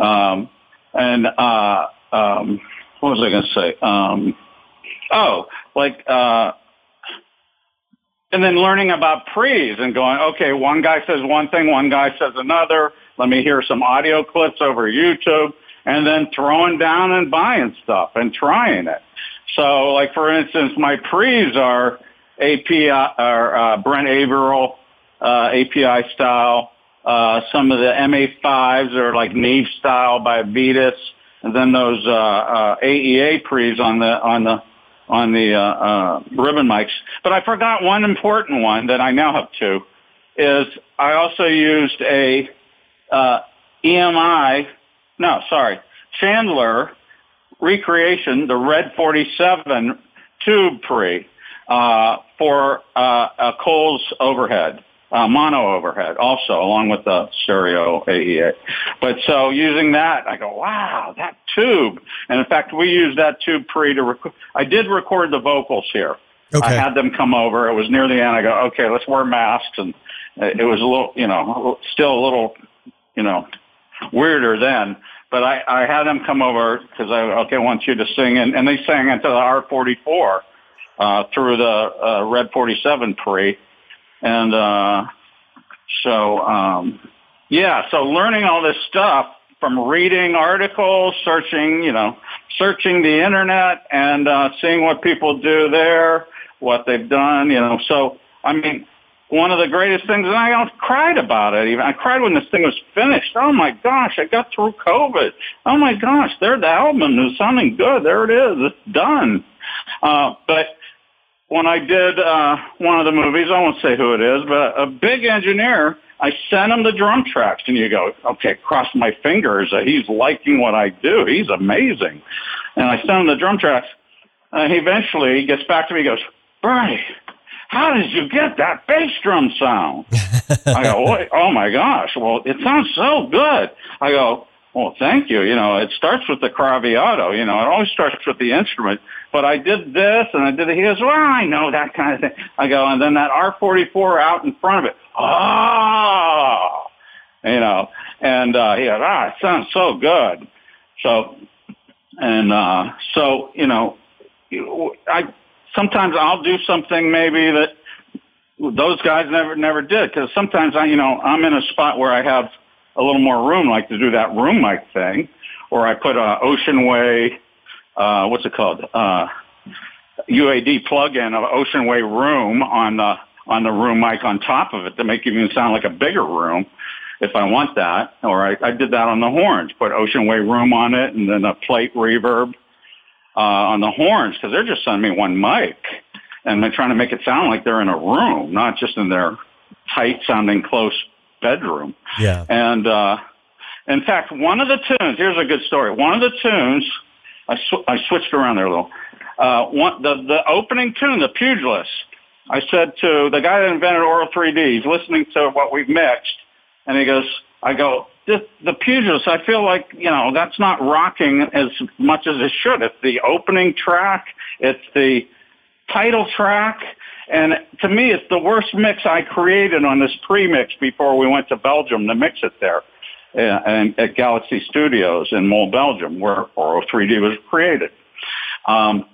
Um, and uh, um, what was I going to say? Um, oh, like, uh, and then learning about pre's and going, okay, one guy says one thing, one guy says another. Let me hear some audio clips over YouTube, and then throwing down and buying stuff and trying it. So, like for instance, my pre's are API or uh, Brent Averill uh, API style. Uh, some of the MA5s are like Neve style by Vetus, and then those uh, uh, AEA pre's on the on the on the uh, uh, ribbon mics. But I forgot one important one that I now have two. Is I also used a uh, EMI. No, sorry, Chandler recreation, the Red 47 tube pre uh, for uh, a Coles overhead uh, mono overhead also along with the stereo AEA. But so using that, I go, wow, that tube. And in fact, we used that tube pre to record. I did record the vocals here. Okay. I had them come over. It was near the end. I go, okay, let's wear masks. And it was a little, you know, still a little, you know, weirder then. But I, I had them come over because I, okay, I want you to sing. And, and they sang into the R44 uh, through the uh, Red 47 pre and uh, so, um, yeah, so learning all this stuff from reading articles, searching, you know, searching the internet and uh, seeing what people do there, what they've done, you know. So, I mean, one of the greatest things, and I almost cried about it. Even I cried when this thing was finished. Oh my gosh, I got through COVID. Oh my gosh, there the album is sounding good. There it is. It's done. Uh, but when I did uh, one of the movies, I won't say who it is, but a big engineer, I sent him the drum tracks, and you go, okay, cross my fingers that he's liking what I do. He's amazing. And I sent him the drum tracks, and he eventually gets back to me, and goes, Bernie, how did you get that bass drum sound? I go, oh my gosh, well, it sounds so good. I go, well, thank you. You know, it starts with the Craviotto. You know, it always starts with the instrument. But I did this and I did it. He goes, well, I know that kind of thing. I go, and then that R44 out in front of it. Oh, you know, and uh, he goes, ah, it sounds so good. So, and uh, so, you know, I sometimes I'll do something maybe that those guys never never did because sometimes I, you know, I'm in a spot where I have a little more room, like to do that room mic thing, or I put a Ocean Way, uh, what's it called, uh, UAD plug-in of Ocean Way Room on the on the room mic on top of it to make it even sound like a bigger room if I want that. Or I, I did that on the horns, put Ocean Way Room on it, and then a plate reverb uh, on the horns because they're just sending me one mic, and they're trying to make it sound like they're in a room, not just in their tight sounding close bedroom. Yeah. And uh, in fact, one of the tunes. Here's a good story. One of the tunes. I, sw- I switched around there a little. Uh, one, the the opening tune, the Pugilist. I said to the guy that invented Auro 3D, he's listening to what we've mixed, and he goes, I go, this, the Pugilist, I feel like, you know, that's not rocking as much as it should. It's the opening track. It's the title track. And to me, it's the worst mix I created on this pre-mix before we went to Belgium to mix it there uh, and at Galaxy Studios in Mol, Belgium, where Auro 3D was created. Um,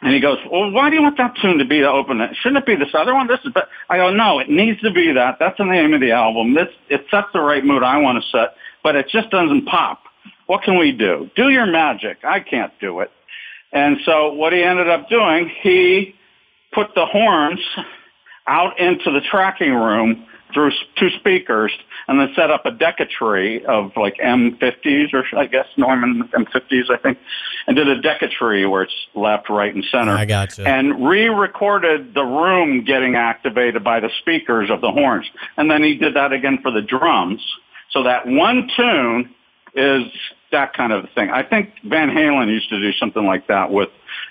and he goes, well, why do you want that tune to be the open? Shouldn't it be this other one? This is, but I go, no, it needs to be that. That's the name of the album. This, it sets the right mood I want to set, but it just doesn't pop. What can we do? Do your magic. I can't do it. And so what he ended up doing, he put the horns out into the tracking room through two speakers and then set up a Decca Tree of like M50s or I guess Neumann M50s, I think, and did a Decca Tree where it's left, right, and center. I gotcha. And re-recorded the room getting activated by the speakers of the horns. And then he did that again for the drums. So that one tune is that kind of thing. I think Van Halen used to do something like that with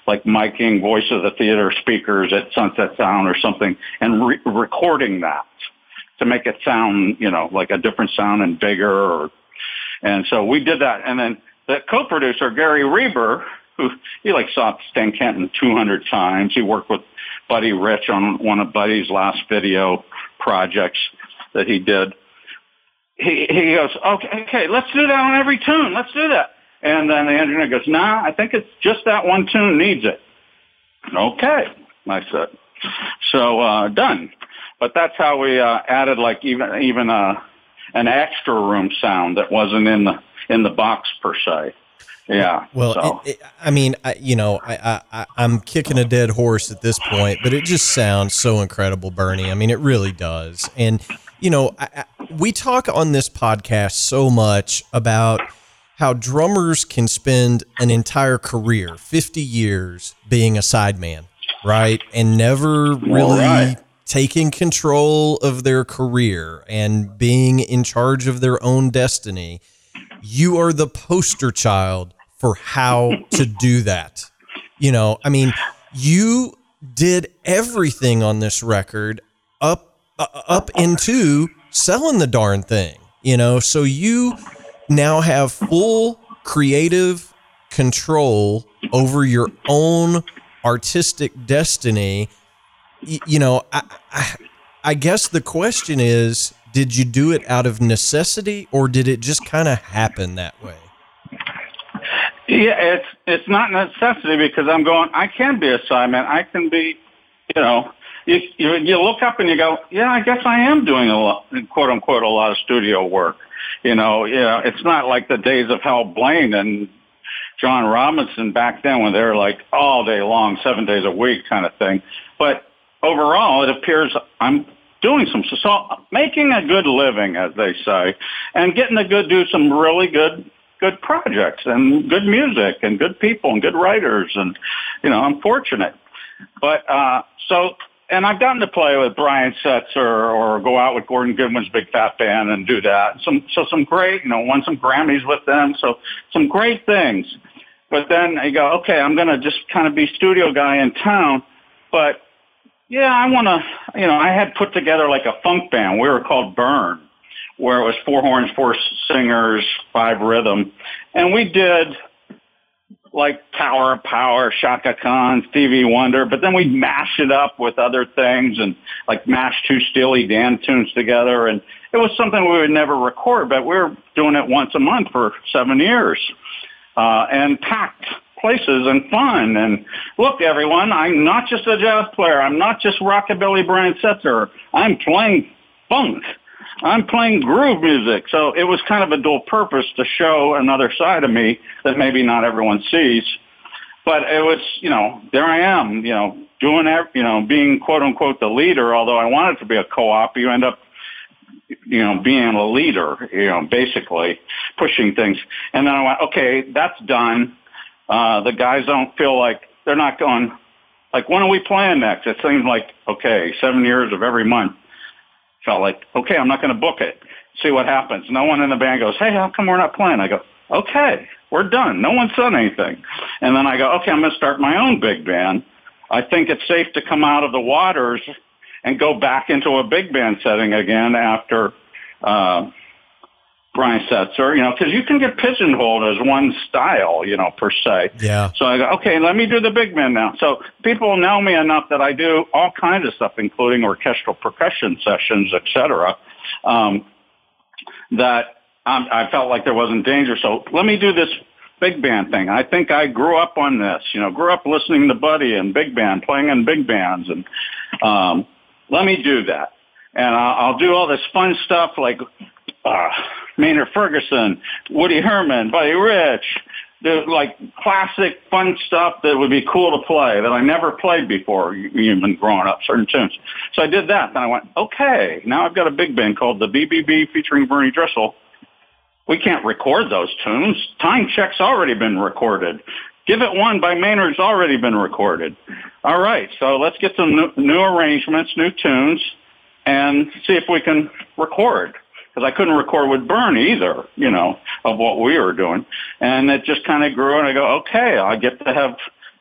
like miking voice of the theater speakers at Sunset Sound or something and re- recording that to make it sound, you know, like a different sound and bigger or, and so we did that. And then the co-producer, Gary Reber, who he like saw Stan Kenton 200 times. He worked with Buddy Rich on one of Buddy's last video projects that he did he, he goes, okay, okay, let's do that on every tune. Let's do that. And then the engineer goes, nah, I think it's just that one tune needs it. Okay, I said. So, uh, done. But that's how we, uh, added like even, even, uh, an extra room sound that wasn't in the, in the box per se. Yeah. Well, so. it, it, I mean, I, you know, I, I, I'm kicking a dead horse at this point, but it just sounds so incredible, Bernie. I mean, it really does. And, you know, I, we talk on this podcast so much about how drummers can spend an entire career, 50 years, being a sideman, right? And never really right. taking control of their career and being in charge of their own destiny. You are the poster child for how to do that. You know, I mean, you did everything on this record up uh, up into selling the darn thing, you know? So you now have full creative control over your own artistic destiny. Y- you know, I, I, I guess the question is did you do it out of necessity or did it just kind of happen that way? Yeah, it's it's not necessity because I'm going. I can be a sideman. I can be, you know, you, you you look up and you go, yeah, I guess I am doing a lot, quote unquote, a lot of studio work. You know, yeah, it's not like the days of Hal Blaine and John Robinson back then when they were like all day long, seven days a week kind of thing. But overall, it appears I'm doing some so making a good living, as they say, and getting to good do some really good good projects and good music and good people and good writers and you know I'm fortunate. But uh so and I've gotten to play with Brian Setzer or go out with Gordon Goodwin's Big Phat Band and do that. Some so some great, you know, won some Grammys with them. So some great things. But then I go, okay, I'm gonna just kind of be studio guy in town. But yeah, I wanna you know, I had put together like a funk band. We were called Burn, where it was four horns, four singers, five rhythm. And we did like Tower of Power, Chaka Khan, Stevie Wonder, but then we'd mash it up with other things and like mash two Steely Dan tunes together. And it was something we would never record, but we were doing it once a month for seven years. Uh, and packed places and fun. And look, everyone, I'm not just a jazz player. I'm not just rockabilly Brian Setzer. I'm playing funk. I'm playing groove music. So it was kind of a dual purpose to show another side of me that maybe not everyone sees. But it was, you know, there I am, you know, doing, you know, being quote unquote the leader, although I wanted to be a co-op, you end up, you know, being a leader, you know, basically pushing things. And then I went, okay, that's done. Uh, the guys don't feel like they're not going, like, when are we playing next? It seems like, okay, seven years of every month felt like, okay, I'm not going to book it. See what happens. No one in the band goes, hey, how come we're not playing? I go, okay, we're done. No one said anything. And then I go, okay, I'm going to start my own big band. I think it's safe to come out of the waters and go back into a big band setting again after uh, Brian Setzer, you know, because you can get pigeonholed as one style, you know, per se. Yeah. So I go, okay, let me do the big band now. So people know me enough that I do all kinds of stuff, including orchestral percussion sessions, etc. Um, that um, I felt like there wasn't danger. So let me do this big band thing. I think I grew up on this, you know, grew up listening to Buddy and big band, playing in big bands, and um, let me do that. And I'll, I'll do all this fun stuff like uh, Maynard Ferguson, Woody Herman, Buddy Rich, the like classic fun stuff that would be cool to play that I never played before, even growing up, certain tunes. So I did that. Then I went, okay, now I've got a big band called the BBB featuring Bernie Dresel. We can't record those tunes. Time Check's already been recorded. Give It One by Maynard's already been recorded. All right, so let's get some new, new arrangements, new tunes, and see if we can record. Because I couldn't record with Burn either, you know, of what we were doing. And it just kind of grew and I go, okay, I get to have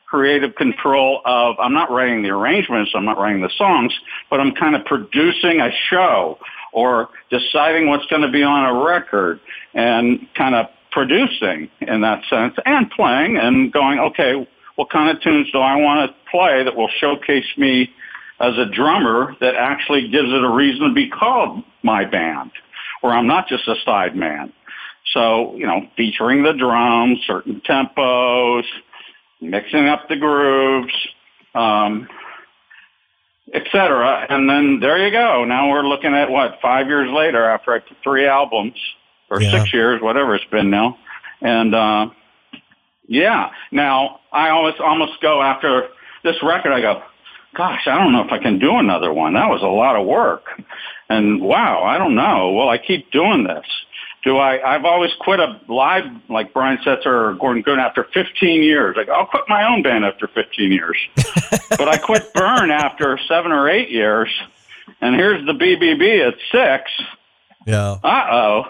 creative control of, I'm not writing the arrangements, I'm not writing the songs, but I'm kind of producing a show or deciding what's going to be on a record and kind of producing in that sense and playing and going, okay, what kind of tunes do I want to play that will showcase me as a drummer that actually gives it a reason to be called my band, where I'm not just a side man. So, you know, featuring the drums, certain tempos, mixing up the grooves, um, etc. And then there you go. Now we're looking at what five years later after I put three albums or yeah. six years, whatever it's been now. And uh, yeah, now I always almost go after this record. I go, gosh, I don't know if I can do another one. That was a lot of work. And wow, I don't know. Well, I keep doing this. Do I, I've always quit a live, like Brian Setzer or Gordon Goodwin after 15 years. Like, I'll quit my own band after 15 years. but I quit Burn after seven or eight years. And here's the BBB at six. Yeah. Uh oh.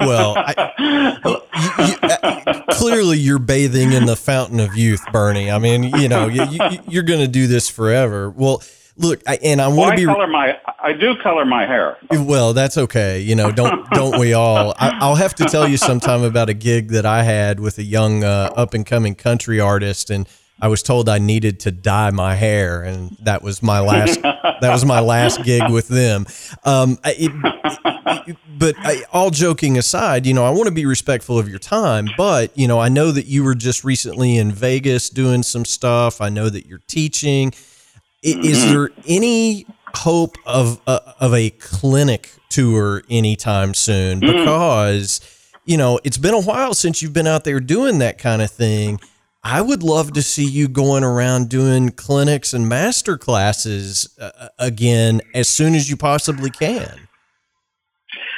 well, I, you, you, uh, clearly you're bathing in the fountain of youth, Bernie. I mean, you know, you, are going to do this forever. Well, look, I, and I want to well, be. color my. I do color my hair. Well, that's okay. You know, don't don't we all? I, will have to tell you sometime about a gig that I had with a young uh, up and coming country artist, and I was told I needed to dye my hair, and that was my last. that was my last gig with them. Um, it, it, but I, all joking aside, you know, I want to be respectful of your time. But you know, I know that you were just recently in Vegas doing some stuff. I know that you're teaching. Mm-hmm. Is there any hope of uh, of a clinic tour anytime soon? Mm-hmm. Because you know, it's been a while since you've been out there doing that kind of thing I would love to see you going around doing clinics and master classes uh, again as soon as you possibly can.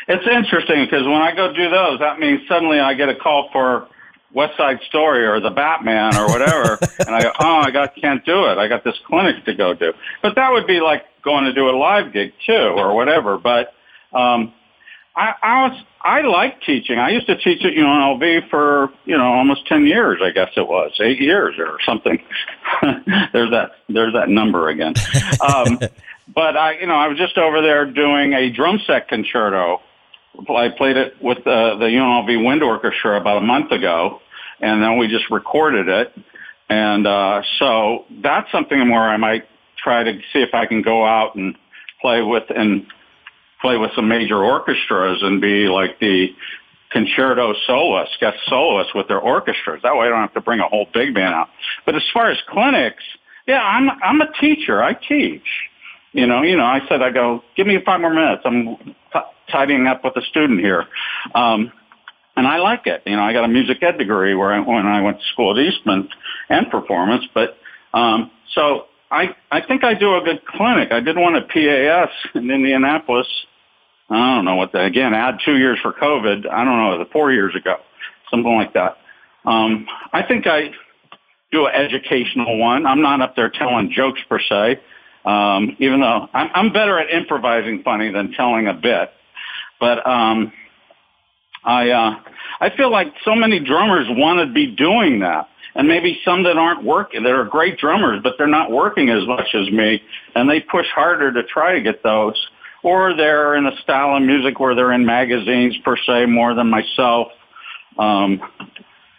It's interesting because when I go do those, that means suddenly I get a call for West Side Story or the Batman or whatever, and I go, oh, I got can't do it. I got this clinic to go do. But that would be like going to do a live gig too, or whatever. But um, I, I was I like teaching. I used to teach at UNLV for you know almost ten years. I guess it was eight years or something. there's that there's that number again. Um, but I you know I was just over there doing a drum set concerto. I played it with the, the UNLV Wind Orchestra about a month ago, and then we just recorded it. And uh, so that's something where I might try to see if I can go out and play with and play with some major orchestras and be like the concerto soloist, guest soloist with their orchestras. That way I don't have to bring a whole big band out. But as far as clinics, yeah, I'm I'm a teacher. I teach. You know, you know, I said I go, give me five more minutes. I'm tidying up with a student here. Um, and I like it. You know, I got a music ed degree where I, when I went to school at Eastman and performance, but um, so I I think I do a good clinic. I did one at PAS in Indianapolis I don't know what the, again, add two years for COVID. I don't know, the four years ago, something like that. Um, I think I do an educational one. I'm not up there telling jokes per se, um, even though I'm, I'm better at improvising funny than telling a bit. But um, I uh, I feel like so many drummers want to be doing that, and maybe some that aren't working, that are great drummers, but they're not working as much as me, and they push harder to try to get those or they're in a style of music where they're in magazines per se more than myself. Um,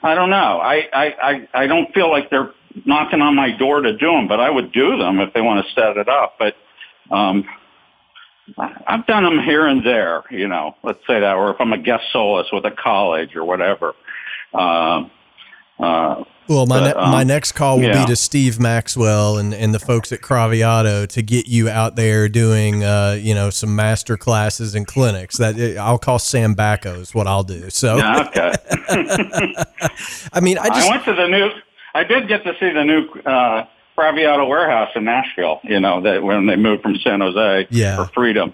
I don't know. I, I, I, I don't feel like they're knocking on my door to do them, but I would do them if they want to set it up. But um, I've done them here and there, you know, let's say that, or if I'm a guest soloist with a college or whatever. Uh, uh, well, my but, ne- um, my next call will yeah. be to Steve Maxwell and, and the folks at Craviotto to get you out there doing uh, you know some master classes and clinics. That uh, I'll call Sam Bacco is what I'll do. So okay. I mean, I just I went to the new. I did get to see the new uh, Craviotto warehouse in Nashville. You know that when they moved from San Jose yeah. for Freedom,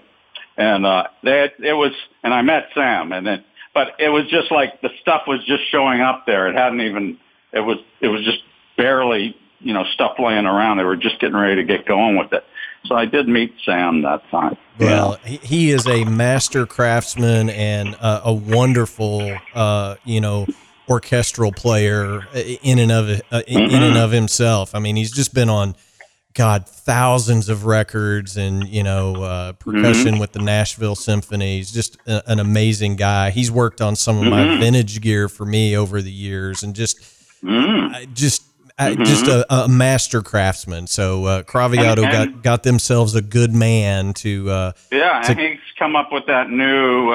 and uh, they had, it was and I met Sam and then but it was just like the stuff was just showing up there. It hadn't even it was it was just barely you know stuff laying around. They were just getting ready to get going with it, So I did meet Sam that time. Well, yeah. he is a master craftsman and a, a wonderful, uh, you know, orchestral player in and of uh, in mm-hmm. and of himself. I mean, he's just been on God, thousands of records and you know uh, percussion mm-hmm. with the Nashville Symphony. He's just a, an amazing guy. He's worked on some of my mm-hmm. vintage gear for me over the years, and just mm. just mm-hmm. just a, a, master craftsman. So uh, and, and, got got themselves a good man to. Uh, yeah, to, and he's come up with that new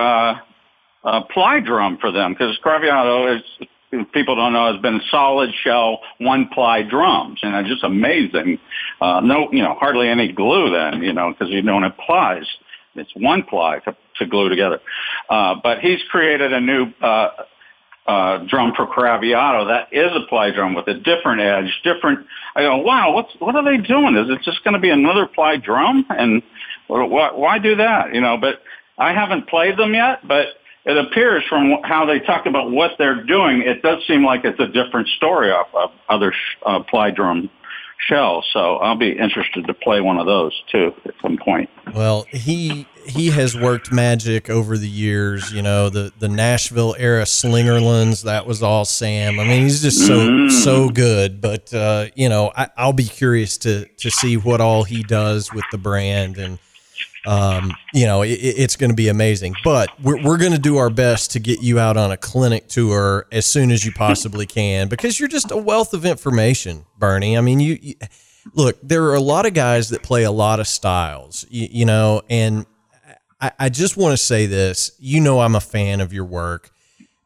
uh, ply drum for them because Craviotto is people don't know has been solid shell one ply drums and it's just amazing. Uh, no, you know, hardly any glue then, you know, because you don't have plies. It's one ply to, to glue together. Uh, but he's created a new, uh, uh, drum for Craviotto that is a ply drum with a different edge, different. I go, wow, what's what are they doing? Is it just going to be another ply drum? And why, why do that? You know, but I haven't played them yet, but it appears from how they talk about what they're doing, it does seem like it's a different story off of other uh, ply drum shells. So I'll be interested to play one of those too at some point. Well, he he has worked magic over the years. You know, the the Nashville era Slingerlands that was all Sam. I mean, he's just so mm. so good. But uh, you know, I, I'll be curious to to see what all he does with the brand and um, you know, it, it's going to be amazing. But we're, we're going to do our best to get you out on a clinic tour as soon as you possibly can because you're just a wealth of information, Bernie. I mean, you, you look, there are a lot of guys that play a lot of styles, you, you know, and I, I just want to say this. You know, I'm a fan of your work.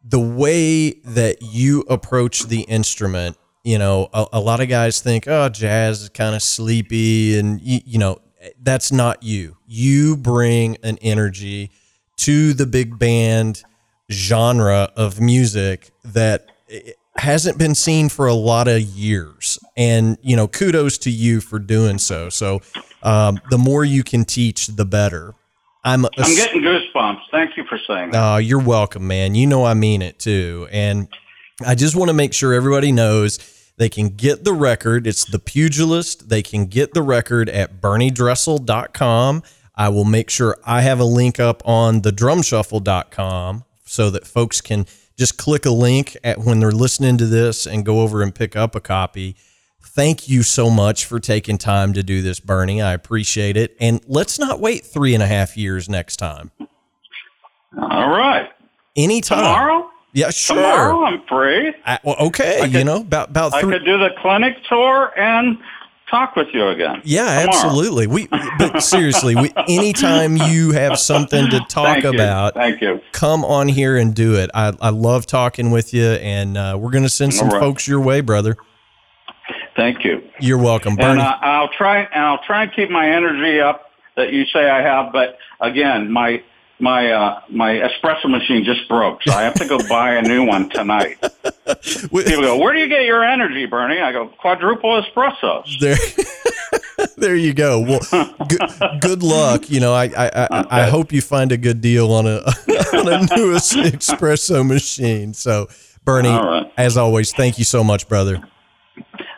The way that you approach the instrument, you know, a, a lot of guys think, oh, jazz is kind of sleepy, and you, you know, that's not you. You bring an energy to the big band genre of music that hasn't been seen for a lot of years. And, you know, kudos to you for doing so. So, um, the more you can teach, the better. I'm, a, I'm getting goosebumps. Thank you for saying that. Oh, you're welcome, man. You know I mean it too. And I just want to make sure everybody knows they can get the record. It's The Pugilist. They can get the record at berniedresel.com. I will make sure I have a link up on the drumshuffle.com so that folks can just click a link at when they're listening to this and go over and pick up a copy. Thank you so much for taking time to do this, Bernie. I appreciate it. And let's not wait three and a half years next time. All right. Anytime. Tomorrow? Yeah, sure. Tomorrow I'm free. I, well, okay, could, you know about about. Three. I could do the clinic tour and talk with you again. Yeah, tomorrow. absolutely. We, but seriously, we, anytime you have something to talk Thank about, Thank you. Come on here and do it. I, I love talking with you, and uh, we're going to send some right. folks your way, brother. Thank you. You're welcome, Bernie. And uh, I'll try and I'll try and keep my energy up that you say I have, but again, my my uh, my espresso machine just broke, so I have to go buy a new one tonight. People go, "Where do you get your energy, Bernie?" I go, "Quadruple espressos." There, there you go. Well, good, good luck. You know, I I, I, okay. I, hope you find a good deal on a on a new espresso machine. So, Bernie, right. as always, thank you so much, brother.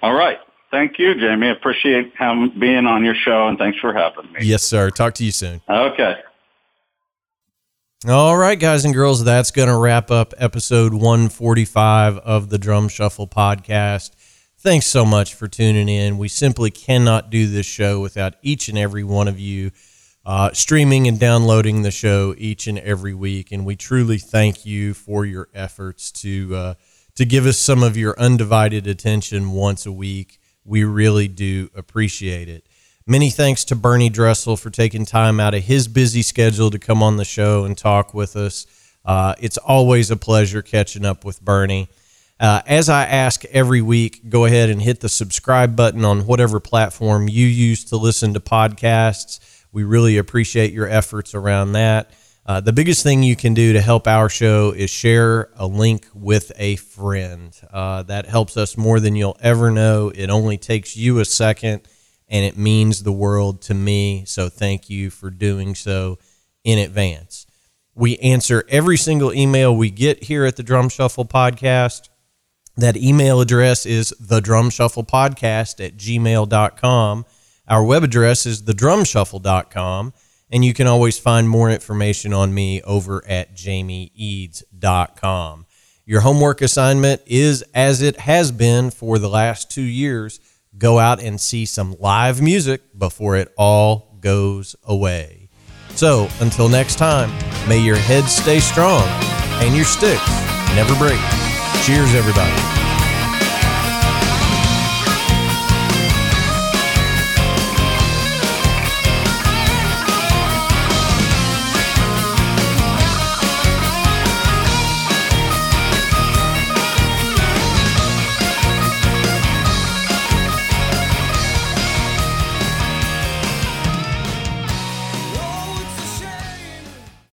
All right. Thank you, Jamie. Appreciate having, being on your show, and thanks for having me. Yes, sir. Talk to you soon. Okay. All right, guys and girls, that's going to wrap up episode 145 of the Drum Shuffle podcast. Thanks so much for tuning in. We simply cannot do this show without each and every one of you uh, streaming and downloading the show each and every week. And we truly thank you for your efforts to uh, to give us some of your undivided attention once a week. We really do appreciate it. Many thanks to Bernie Dresel for taking time out of his busy schedule to come on the show and talk with us. Uh, it's always a pleasure catching up with Bernie. Uh, as I ask every week, go ahead and hit the subscribe button on whatever platform you use to listen to podcasts. We really appreciate your efforts around that. Uh, the biggest thing you can do to help our show is share a link with a friend. Uh, that helps us more than you'll ever know. It only takes you a second and it means the world to me. So thank you for doing so in advance. We answer every single email we get here at the Drum Shuffle Podcast. That email address is the Drum Shuffle Podcast at gmail.com. Our web address is thedrumshuffle.com, and you can always find more information on me over at jamieeads.com. Your homework assignment is as it has been for the last two years go out and see some live music before it all goes away. So, until next time, may your head stay strong and your sticks never break. Cheers, everybody.